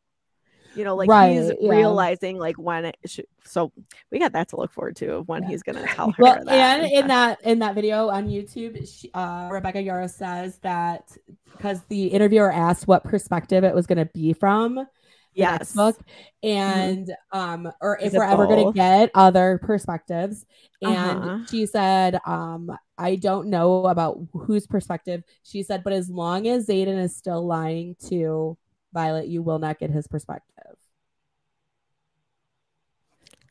You know, like he's yeah. realizing like when it should. So we got that to look forward to of when Yeah. he's gonna tell her. Well, that and in that in that video on YouTube, she, uh, Rebecca Yarros says that because the interviewer asked what perspective it was going to be from yes, book, and um, or Is if we're ever going to get other perspectives, and Uh-huh. she said, um, I don't know about whose perspective. She said, but as long as Xaden is still lying to Violet, you will not get his perspective.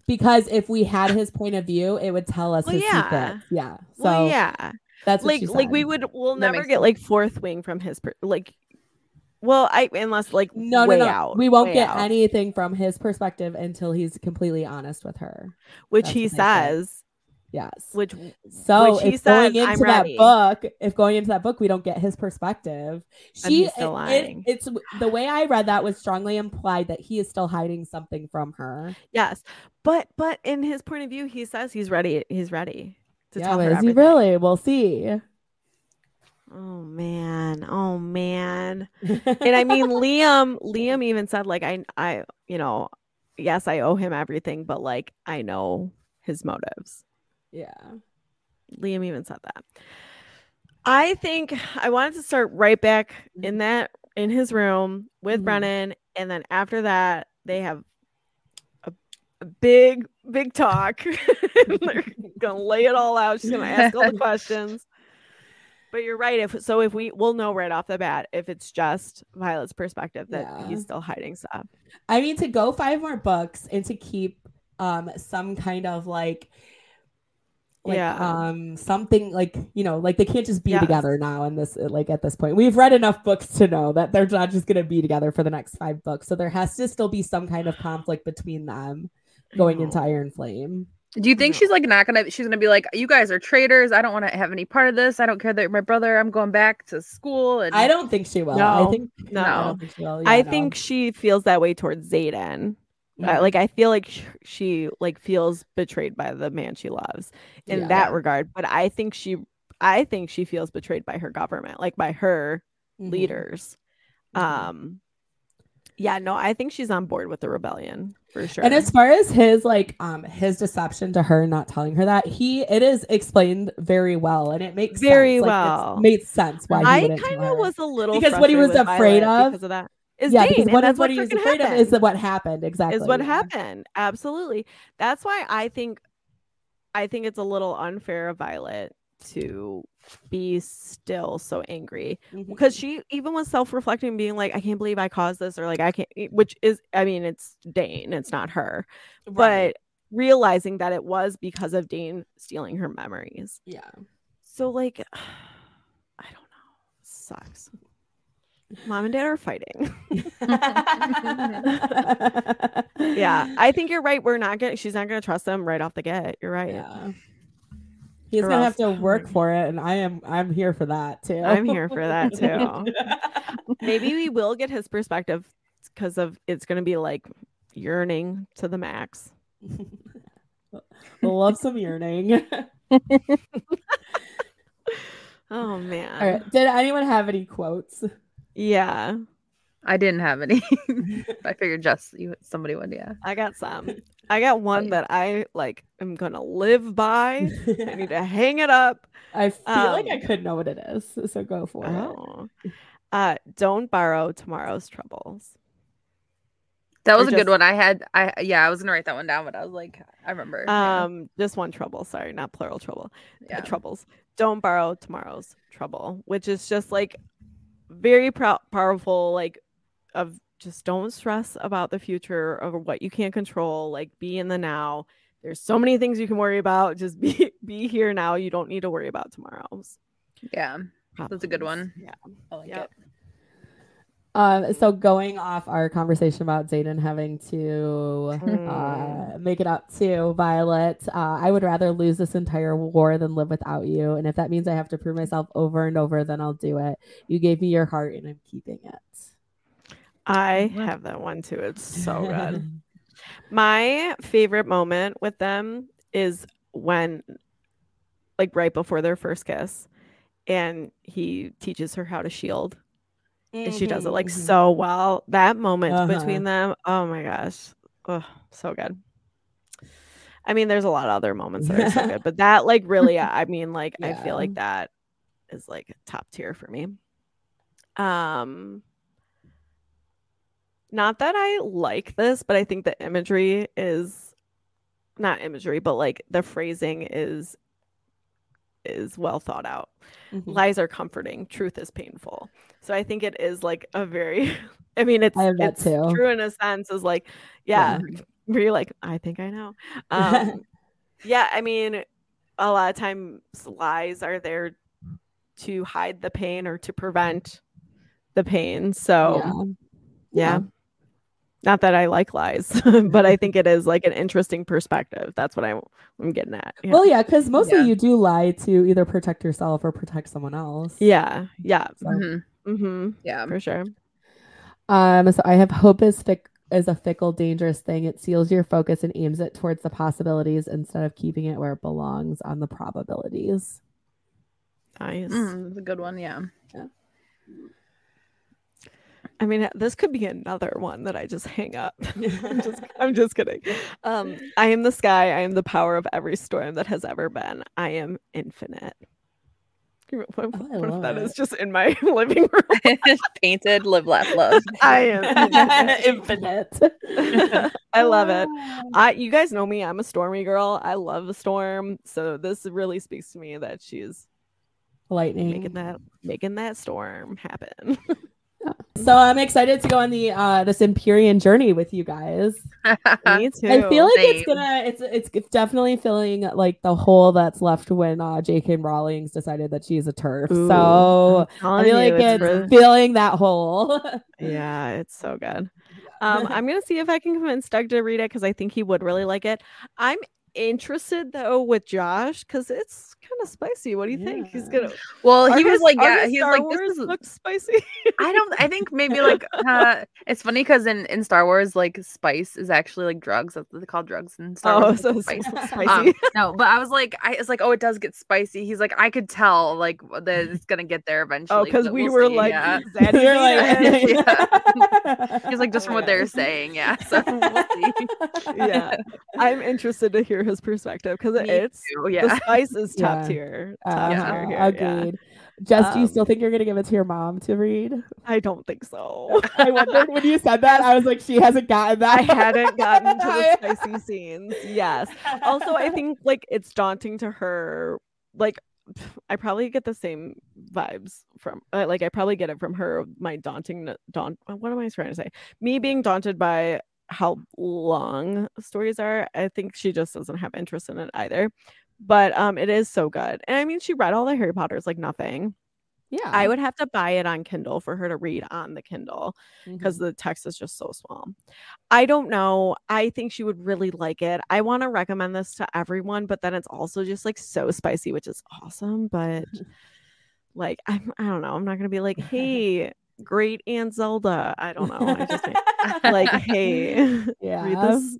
Because if we had his point of view, it would tell us Well, his yeah. secrets. Yeah. So well, yeah, that's like like we would we'll That never get like fourth wing from his per- like. Well, I unless like No, way no, no. out, we won't get out, anything from his perspective until he's completely honest with her. which that's he says, Yes. which So which he if going into that book, if going into that book, we don't get his perspective. She, still it- it- lying. it's the way I read that was strongly implied that he is still hiding something from her. yes, but but in his point of view, he says he's ready. He's ready to yeah, tell her is he really? We'll see. Oh man, oh man. and I mean Liam Liam even said like I I you know yes I owe him everything but like I know his motives. Yeah. Liam even said that. I think I wanted to start right back in that in his room with Mhm. Brennan and then after that they have a, a big big talk. They're gonna lay it all out. She's gonna ask all the questions. But you're right. If so, if we we'll know right off the bat if it's just Violet's perspective that Yeah. he's still hiding stuff. I mean, to go five more books and to keep um some kind of like like Yeah. um something like you know like they can't just be Yes. together now in this like at this point we've read enough books to know that they're not just going to be together for the next five books so there has to still be some kind of conflict between them going into iron flame Do you think No. she's like not gonna? She's gonna be like, "You guys are traitors. I don't want to have any part of this. I don't care that my brother. I'm going back to school." And i don't think she will i No, think no. I, think she will. I Yeah, no. think she feels that way towards Xaden. I- Mhm. like I feel like sh- she like feels betrayed by the man she loves in Yeah. that regard. But I think she, I think she feels betrayed by her government, like by her Mhm. leaders. Mhm. Um, yeah, no, I think she's on board with the rebellion for sure. And as far as his like um his deception to her not telling her that, he it is explained very well and it makes Very sense. Like, well. made sense why he I kind of was a little Because what he was afraid Violet of- because of that is yeah, Dain, what, is what he was freaking of happened. is what happened exactly. is what yeah. happened. Absolutely. That's why I think I think it's a little unfair of Violet to be still so angry mm-hmm. because she even was self-reflecting being like I can't believe I caused this or like I can't which is I mean it's Dain it's not her Right. but realizing that it was because of Dain stealing her memories yeah. so like I don't know sucks mom and dad are fighting yeah I think you're right we're not gonna she's not gonna trust them right off the get you're right yeah. He's Or gonna have to work for it, and I am I'm here for that too. I'm here for that too. maybe we will get his perspective because of it's going to be like yearning to the max. we'll love some yearning. Oh man. All right. Did anyone have any quotes? Yeah, I didn't have any. I figured just you somebody would. Yeah. I got some. I got one that I like am going to live by. I need to hang it up. I feel like I Um, could know what it is, so go for it. Oh. Uh don't borrow tomorrow's troubles. That Or was a good one. I had. I yeah. I was gonna write that one down, but I was like, I remember. yeah. Um just one trouble, sorry, not plural trouble. uh, troubles. Don't borrow tomorrow's trouble, which is just like very prou- powerful like of just don't stress about the future or what you can't control, like be in the now. There's so many things you can worry about. Just be be here now. You don't need to worry about tomorrow's. Yeah. That's a good one. Yeah. I like Yep. it. Um, so going off our conversation about Xaden having to Mm. uh, make it up to Violet, uh, I would rather lose this entire war than live without you. And if that means I have to prove myself over and over, then I'll do it. You gave me your heart, and I'm keeping it. I have that one too. It's so good. My favorite moment with them is when, like, right before their first kiss, and he teaches her how to shield. And she does it like Mhm, mhm. so well. That moment Uh-huh. between them, oh my gosh, oh, so good. I mean, there's a lot of other moments that are so good, but that like really, I mean, like I feel like that is like top tier for me. Um, not that I like this, but I think the imagery is not imagery, but like the phrasing is is well thought out Mhm. lies are comforting truth is painful so i think it is like a very i mean it's, I it's too. true in a sense is like yeah where you're like i think i know um yeah i mean a lot of times lies are there to hide the pain or to prevent the pain so Yeah. yeah. Not that I like lies, but I think it is like an interesting perspective. That's what I'm, I'm getting at. Yeah. Well, yeah, because mostly Yeah. you do lie to either protect yourself or protect someone else. yeah. Yeah. So, Mhm. hmm Yeah. For sure. um, so I have hope is fick is a fickle, dangerous thing. It seals your focus and aims it towards the possibilities instead of keeping it where it belongs on the probabilities. Nice. Mm, that's a good one. Yeah. I mean, this could be another one that I just hang up. I'm just, I'm just kidding. Um, I am the sky. I am the power of every storm that has ever been. I am infinite. What, Oh, what if that is just in my living room? Painted, live, laugh, love. I am Infinite. I love it. I you guys know me. I'm a stormy girl. I love a storm. So this really speaks to me that she's Lightning. making that making that storm happen. So I'm excited to go on the uh this Empyrean journey with you guys. me too. I feel like it's gonna it's it's it's definitely filling like the hole that's left when uh J.K. Rowling's decided that she's a TERF. Ooh, so I'm I telling feel like you, it's for- filling that hole. yeah, it's so good. Um, I'm gonna see if I can convince Doug to read it because I think he would really like it. I'm interested though with Josh because it's kind of spicy. What do you think? He's gonna. well, Are he was his- like, yeah, his he was Star like, Wars this is. looks spicy. I don't. I think maybe like uh, it's funny because in in Star Wars, like spice is actually like drugs. That's what they call drugs in Star oh, Wars. so it's it's spice. spicy. Um, no, but I was like, I was like, oh, it does get spicy. He's like, I could tell like that it's gonna get there eventually. oh, because but we we'll were see, like, yeah. Zaddy You're like, it. He's like, just from what they're saying, yeah. So we'll see. yeah, I'm interested to hear his perspective because it's too, the spice is top Yeah. tier. Top Uh, tier here. yeah. agreed. Jess, do you Um, still think you're gonna give it to your mom to read? I don't think so. I wondered when you said that. I was like, she hasn't gotten that. I hadn't gotten to the spicy scenes. Yes. Also, I think like it's daunting to her. Like, I probably get the same vibes from uh, like I probably get it from her. My daunting daunt. What am I trying to say? Me being daunted by how long stories are. I think she just doesn't have interest in it either. But um, it is so good, and I mean, she read all the Harry Potters like nothing. yeah, I would have to buy it on Kindle for her to read on the Kindle Mm-hmm. because the text is just so small. I don't know. I think she would really like it. I want to recommend this to everyone, but then it's also just like so spicy, which is awesome. But like, I'm, I don't know. I'm not gonna be like, hey, great Aunt Zelda. I don't know. I just like, hey, yeah, read this.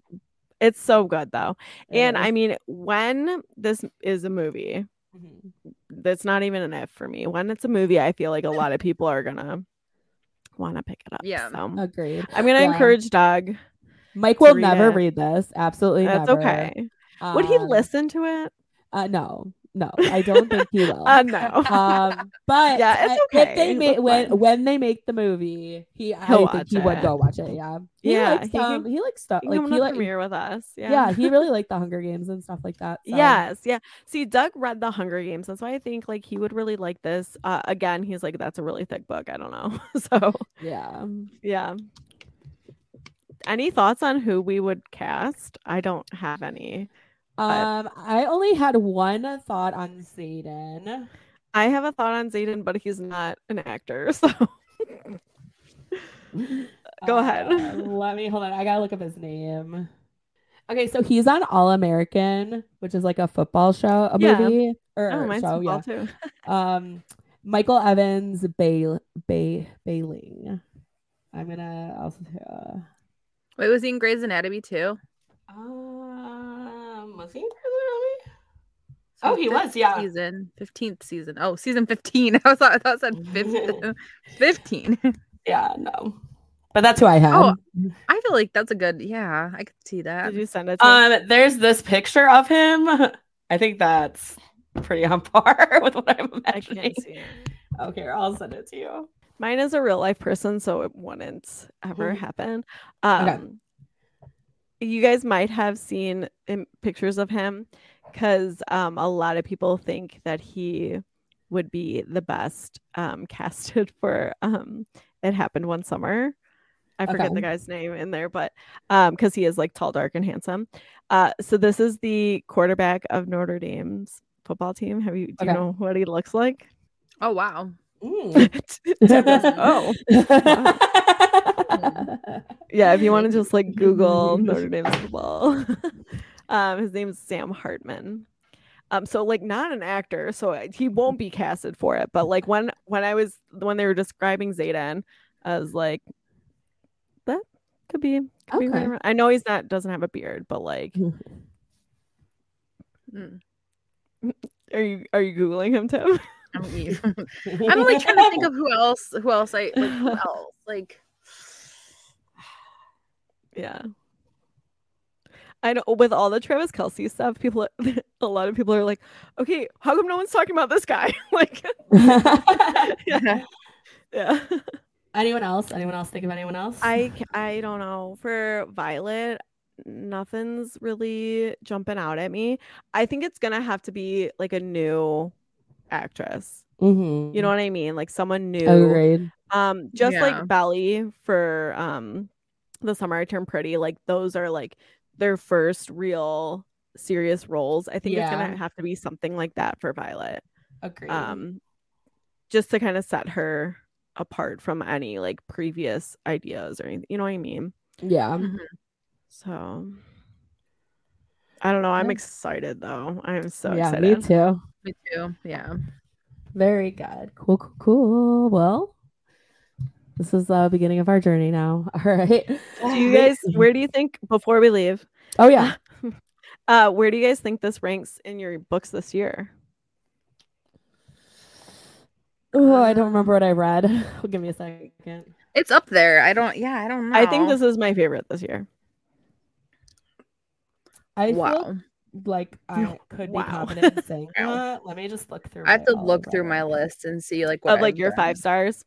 It's so good though. it And is. I mean, when this is a movie, Mhm. that's not even an if for me. When it's a movie, I feel like a lot of people are gonna want to pick it up. Yeah. So agreed. I'm gonna Yeah. encourage Doug. Mike will read never it. read this. Absolutely That's never. okay. Would he Um, listen to it? Uh, no, no, I don't think he will. Uh, no. um, but Yeah, it's uh, If they okay. make when when they make the movie, he I He'll think watch he would go watch it. Yeah, he Yeah, likes he can- um, he likes stuff like he like premiere with us. Yeah. yeah. he really liked the Hunger Games and stuff like that. so- Yes, yeah. See, Doug read the Hunger Games. That's why I think like he would really like this. Uh, again, he's like, that's a really thick book. I don't know. so yeah. yeah. Any thoughts on who we would cast? I don't have any. Um, I only had one thought on Xaden. I have a thought on Xaden, but he's not an actor. So Go ahead. Uh, let me hold on. I gotta look up his name. Okay, so he's on All American, which is like a football show, a Yeah. movie or oh, mine's show. football Yeah. too. Um, Michael Evans Bay Bay Behling. I'm gonna also. Uh, Wait, was he in Grey's Anatomy too? um, was he in prison Oh, he was, yeah. Season fifteenth season. Oh, season fifteen. I was I thought it said fif- fifteen. Yeah, no. But that's who I have. Oh, I feel like that's a good. Yeah, I could see that. Did you send it to us? Um, there's this picture of him. I think that's pretty on par with what I'm I imagining. can't see it. Okay, I'll send it to you. Mine is a real life person, so it wouldn't ever Mhm. happen. Um, Okay. You guys might have seen im- pictures of him because um, a lot of people think that he would be the best um, casted for um, It Happened One Summer. I forget the guy's name in there, but because he is like tall, dark, and handsome. Uh, so this is the quarterback of Notre Dame's football team. Have you do you know what he looks like? Oh wow. Tim goes, oh. Yeah, if you want to just like Google Notre Dame football, um, his name's Sam Hartman. Um, so like not an actor, so he won't be casted for it. But like when when I was when they were describing Xaden, I was like, that could be. Could Okay. around- I know he's not doesn't have a beard, but like, Mm. are you are you googling him, Tim? I'm, I'm like trying to think of who else. Who else? I like. Who else? Like. Yeah. I know with all the Travis Kelce stuff, people, a lot of people are like, okay, how come no one's talking about this guy? like, yeah. yeah. Anyone else? Anyone else think of anyone else? I, I don't know. For Violet, nothing's really jumping out at me. I think it's going to have to be like a new actress. Mhm. You know what I mean? Like someone new. Agreed. Um, just Yeah. like Belly for um the summer I turned pretty, like those are like their first real serious roles. I think it's gonna have to be something like that for Violet. Agreed. Um just to kind of set her apart from any like previous ideas or anything. You know what I mean? yeah. So I don't know. I'm excited though. I'm so yeah, excited. me too. Me too. Yeah. Very good. Cool, cool, cool. Well, this is the beginning of our journey now. All right. Do you guys where do you think before we leave? Oh yeah. Uh where do you guys think this ranks in your books this year? Oh, I don't remember what I read. Give me a second. It's up there. I don't. Yeah. I don't know. I think this is my favorite this year. I feel Wow. like I could be Wow. confident in saying Wow. that. Let me just look through. I have to look through my list and see like what Of like I've your done. five stars.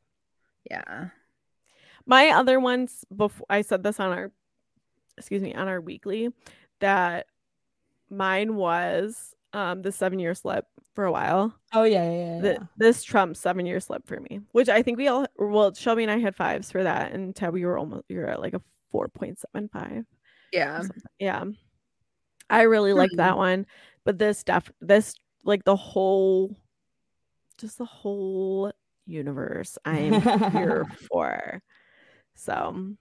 Yeah. My other ones before I said this on our excuse me, on our weekly that mine was um the seven year slip for a while. Oh yeah, yeah, yeah. The, this Trump seven year slip for me, which I think we all well, Shelby and I had fives for that, and Tabb, we were almost you're at like a four point seven five. Yeah. Yeah. I really like Hmm. that one. But this def this like the whole just the whole universe I'm here for. So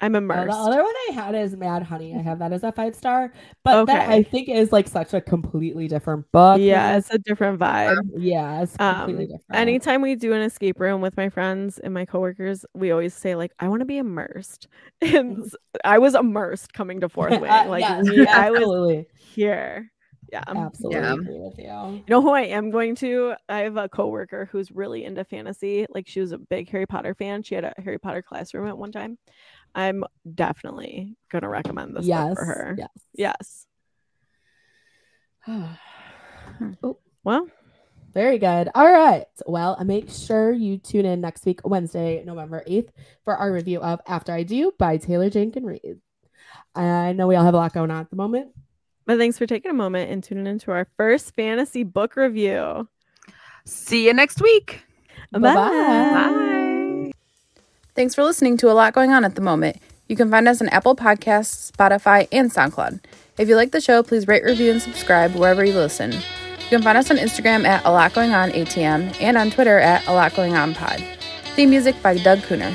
I'm Uh, immersed. the other one I had is Mad Honey. I have that as a five star, but that I think is like such a completely different book. yeah, it's a different vibe. Yeah, it's Um, completely different. Anytime we do an escape room with my friends and my coworkers, we always say like, "I want to be immersed," and s- I was immersed coming to Fourth Way. Like Yes, we, I was here. Yeah. absolutely Yeah. agree with you. You know who I am going to? I have a coworker who's really into fantasy. Like she was a big Harry Potter fan. She had a Harry Potter classroom at one time. I'm definitely gonna recommend this book for her. yes. Yes. Hmm. oh, Well, very good. All right. Well, make sure you tune in next week, Wednesday, November 8th, for our review of After I Do by Taylor Jenkins Reid. I know we all have a lot going on at the moment. But thanks for taking a moment and tuning into our first fantasy book review. See you next week. Bye-bye. Bye. Thanks for listening to a lot going on at the moment. You can find us on Apple Podcasts, Spotify, and SoundCloud. If you like the show, please rate, review, and subscribe wherever you listen. You can find us on Instagram at a lot going on ATM and on Twitter at a lot going on pod. Theme music by Doug Luenner.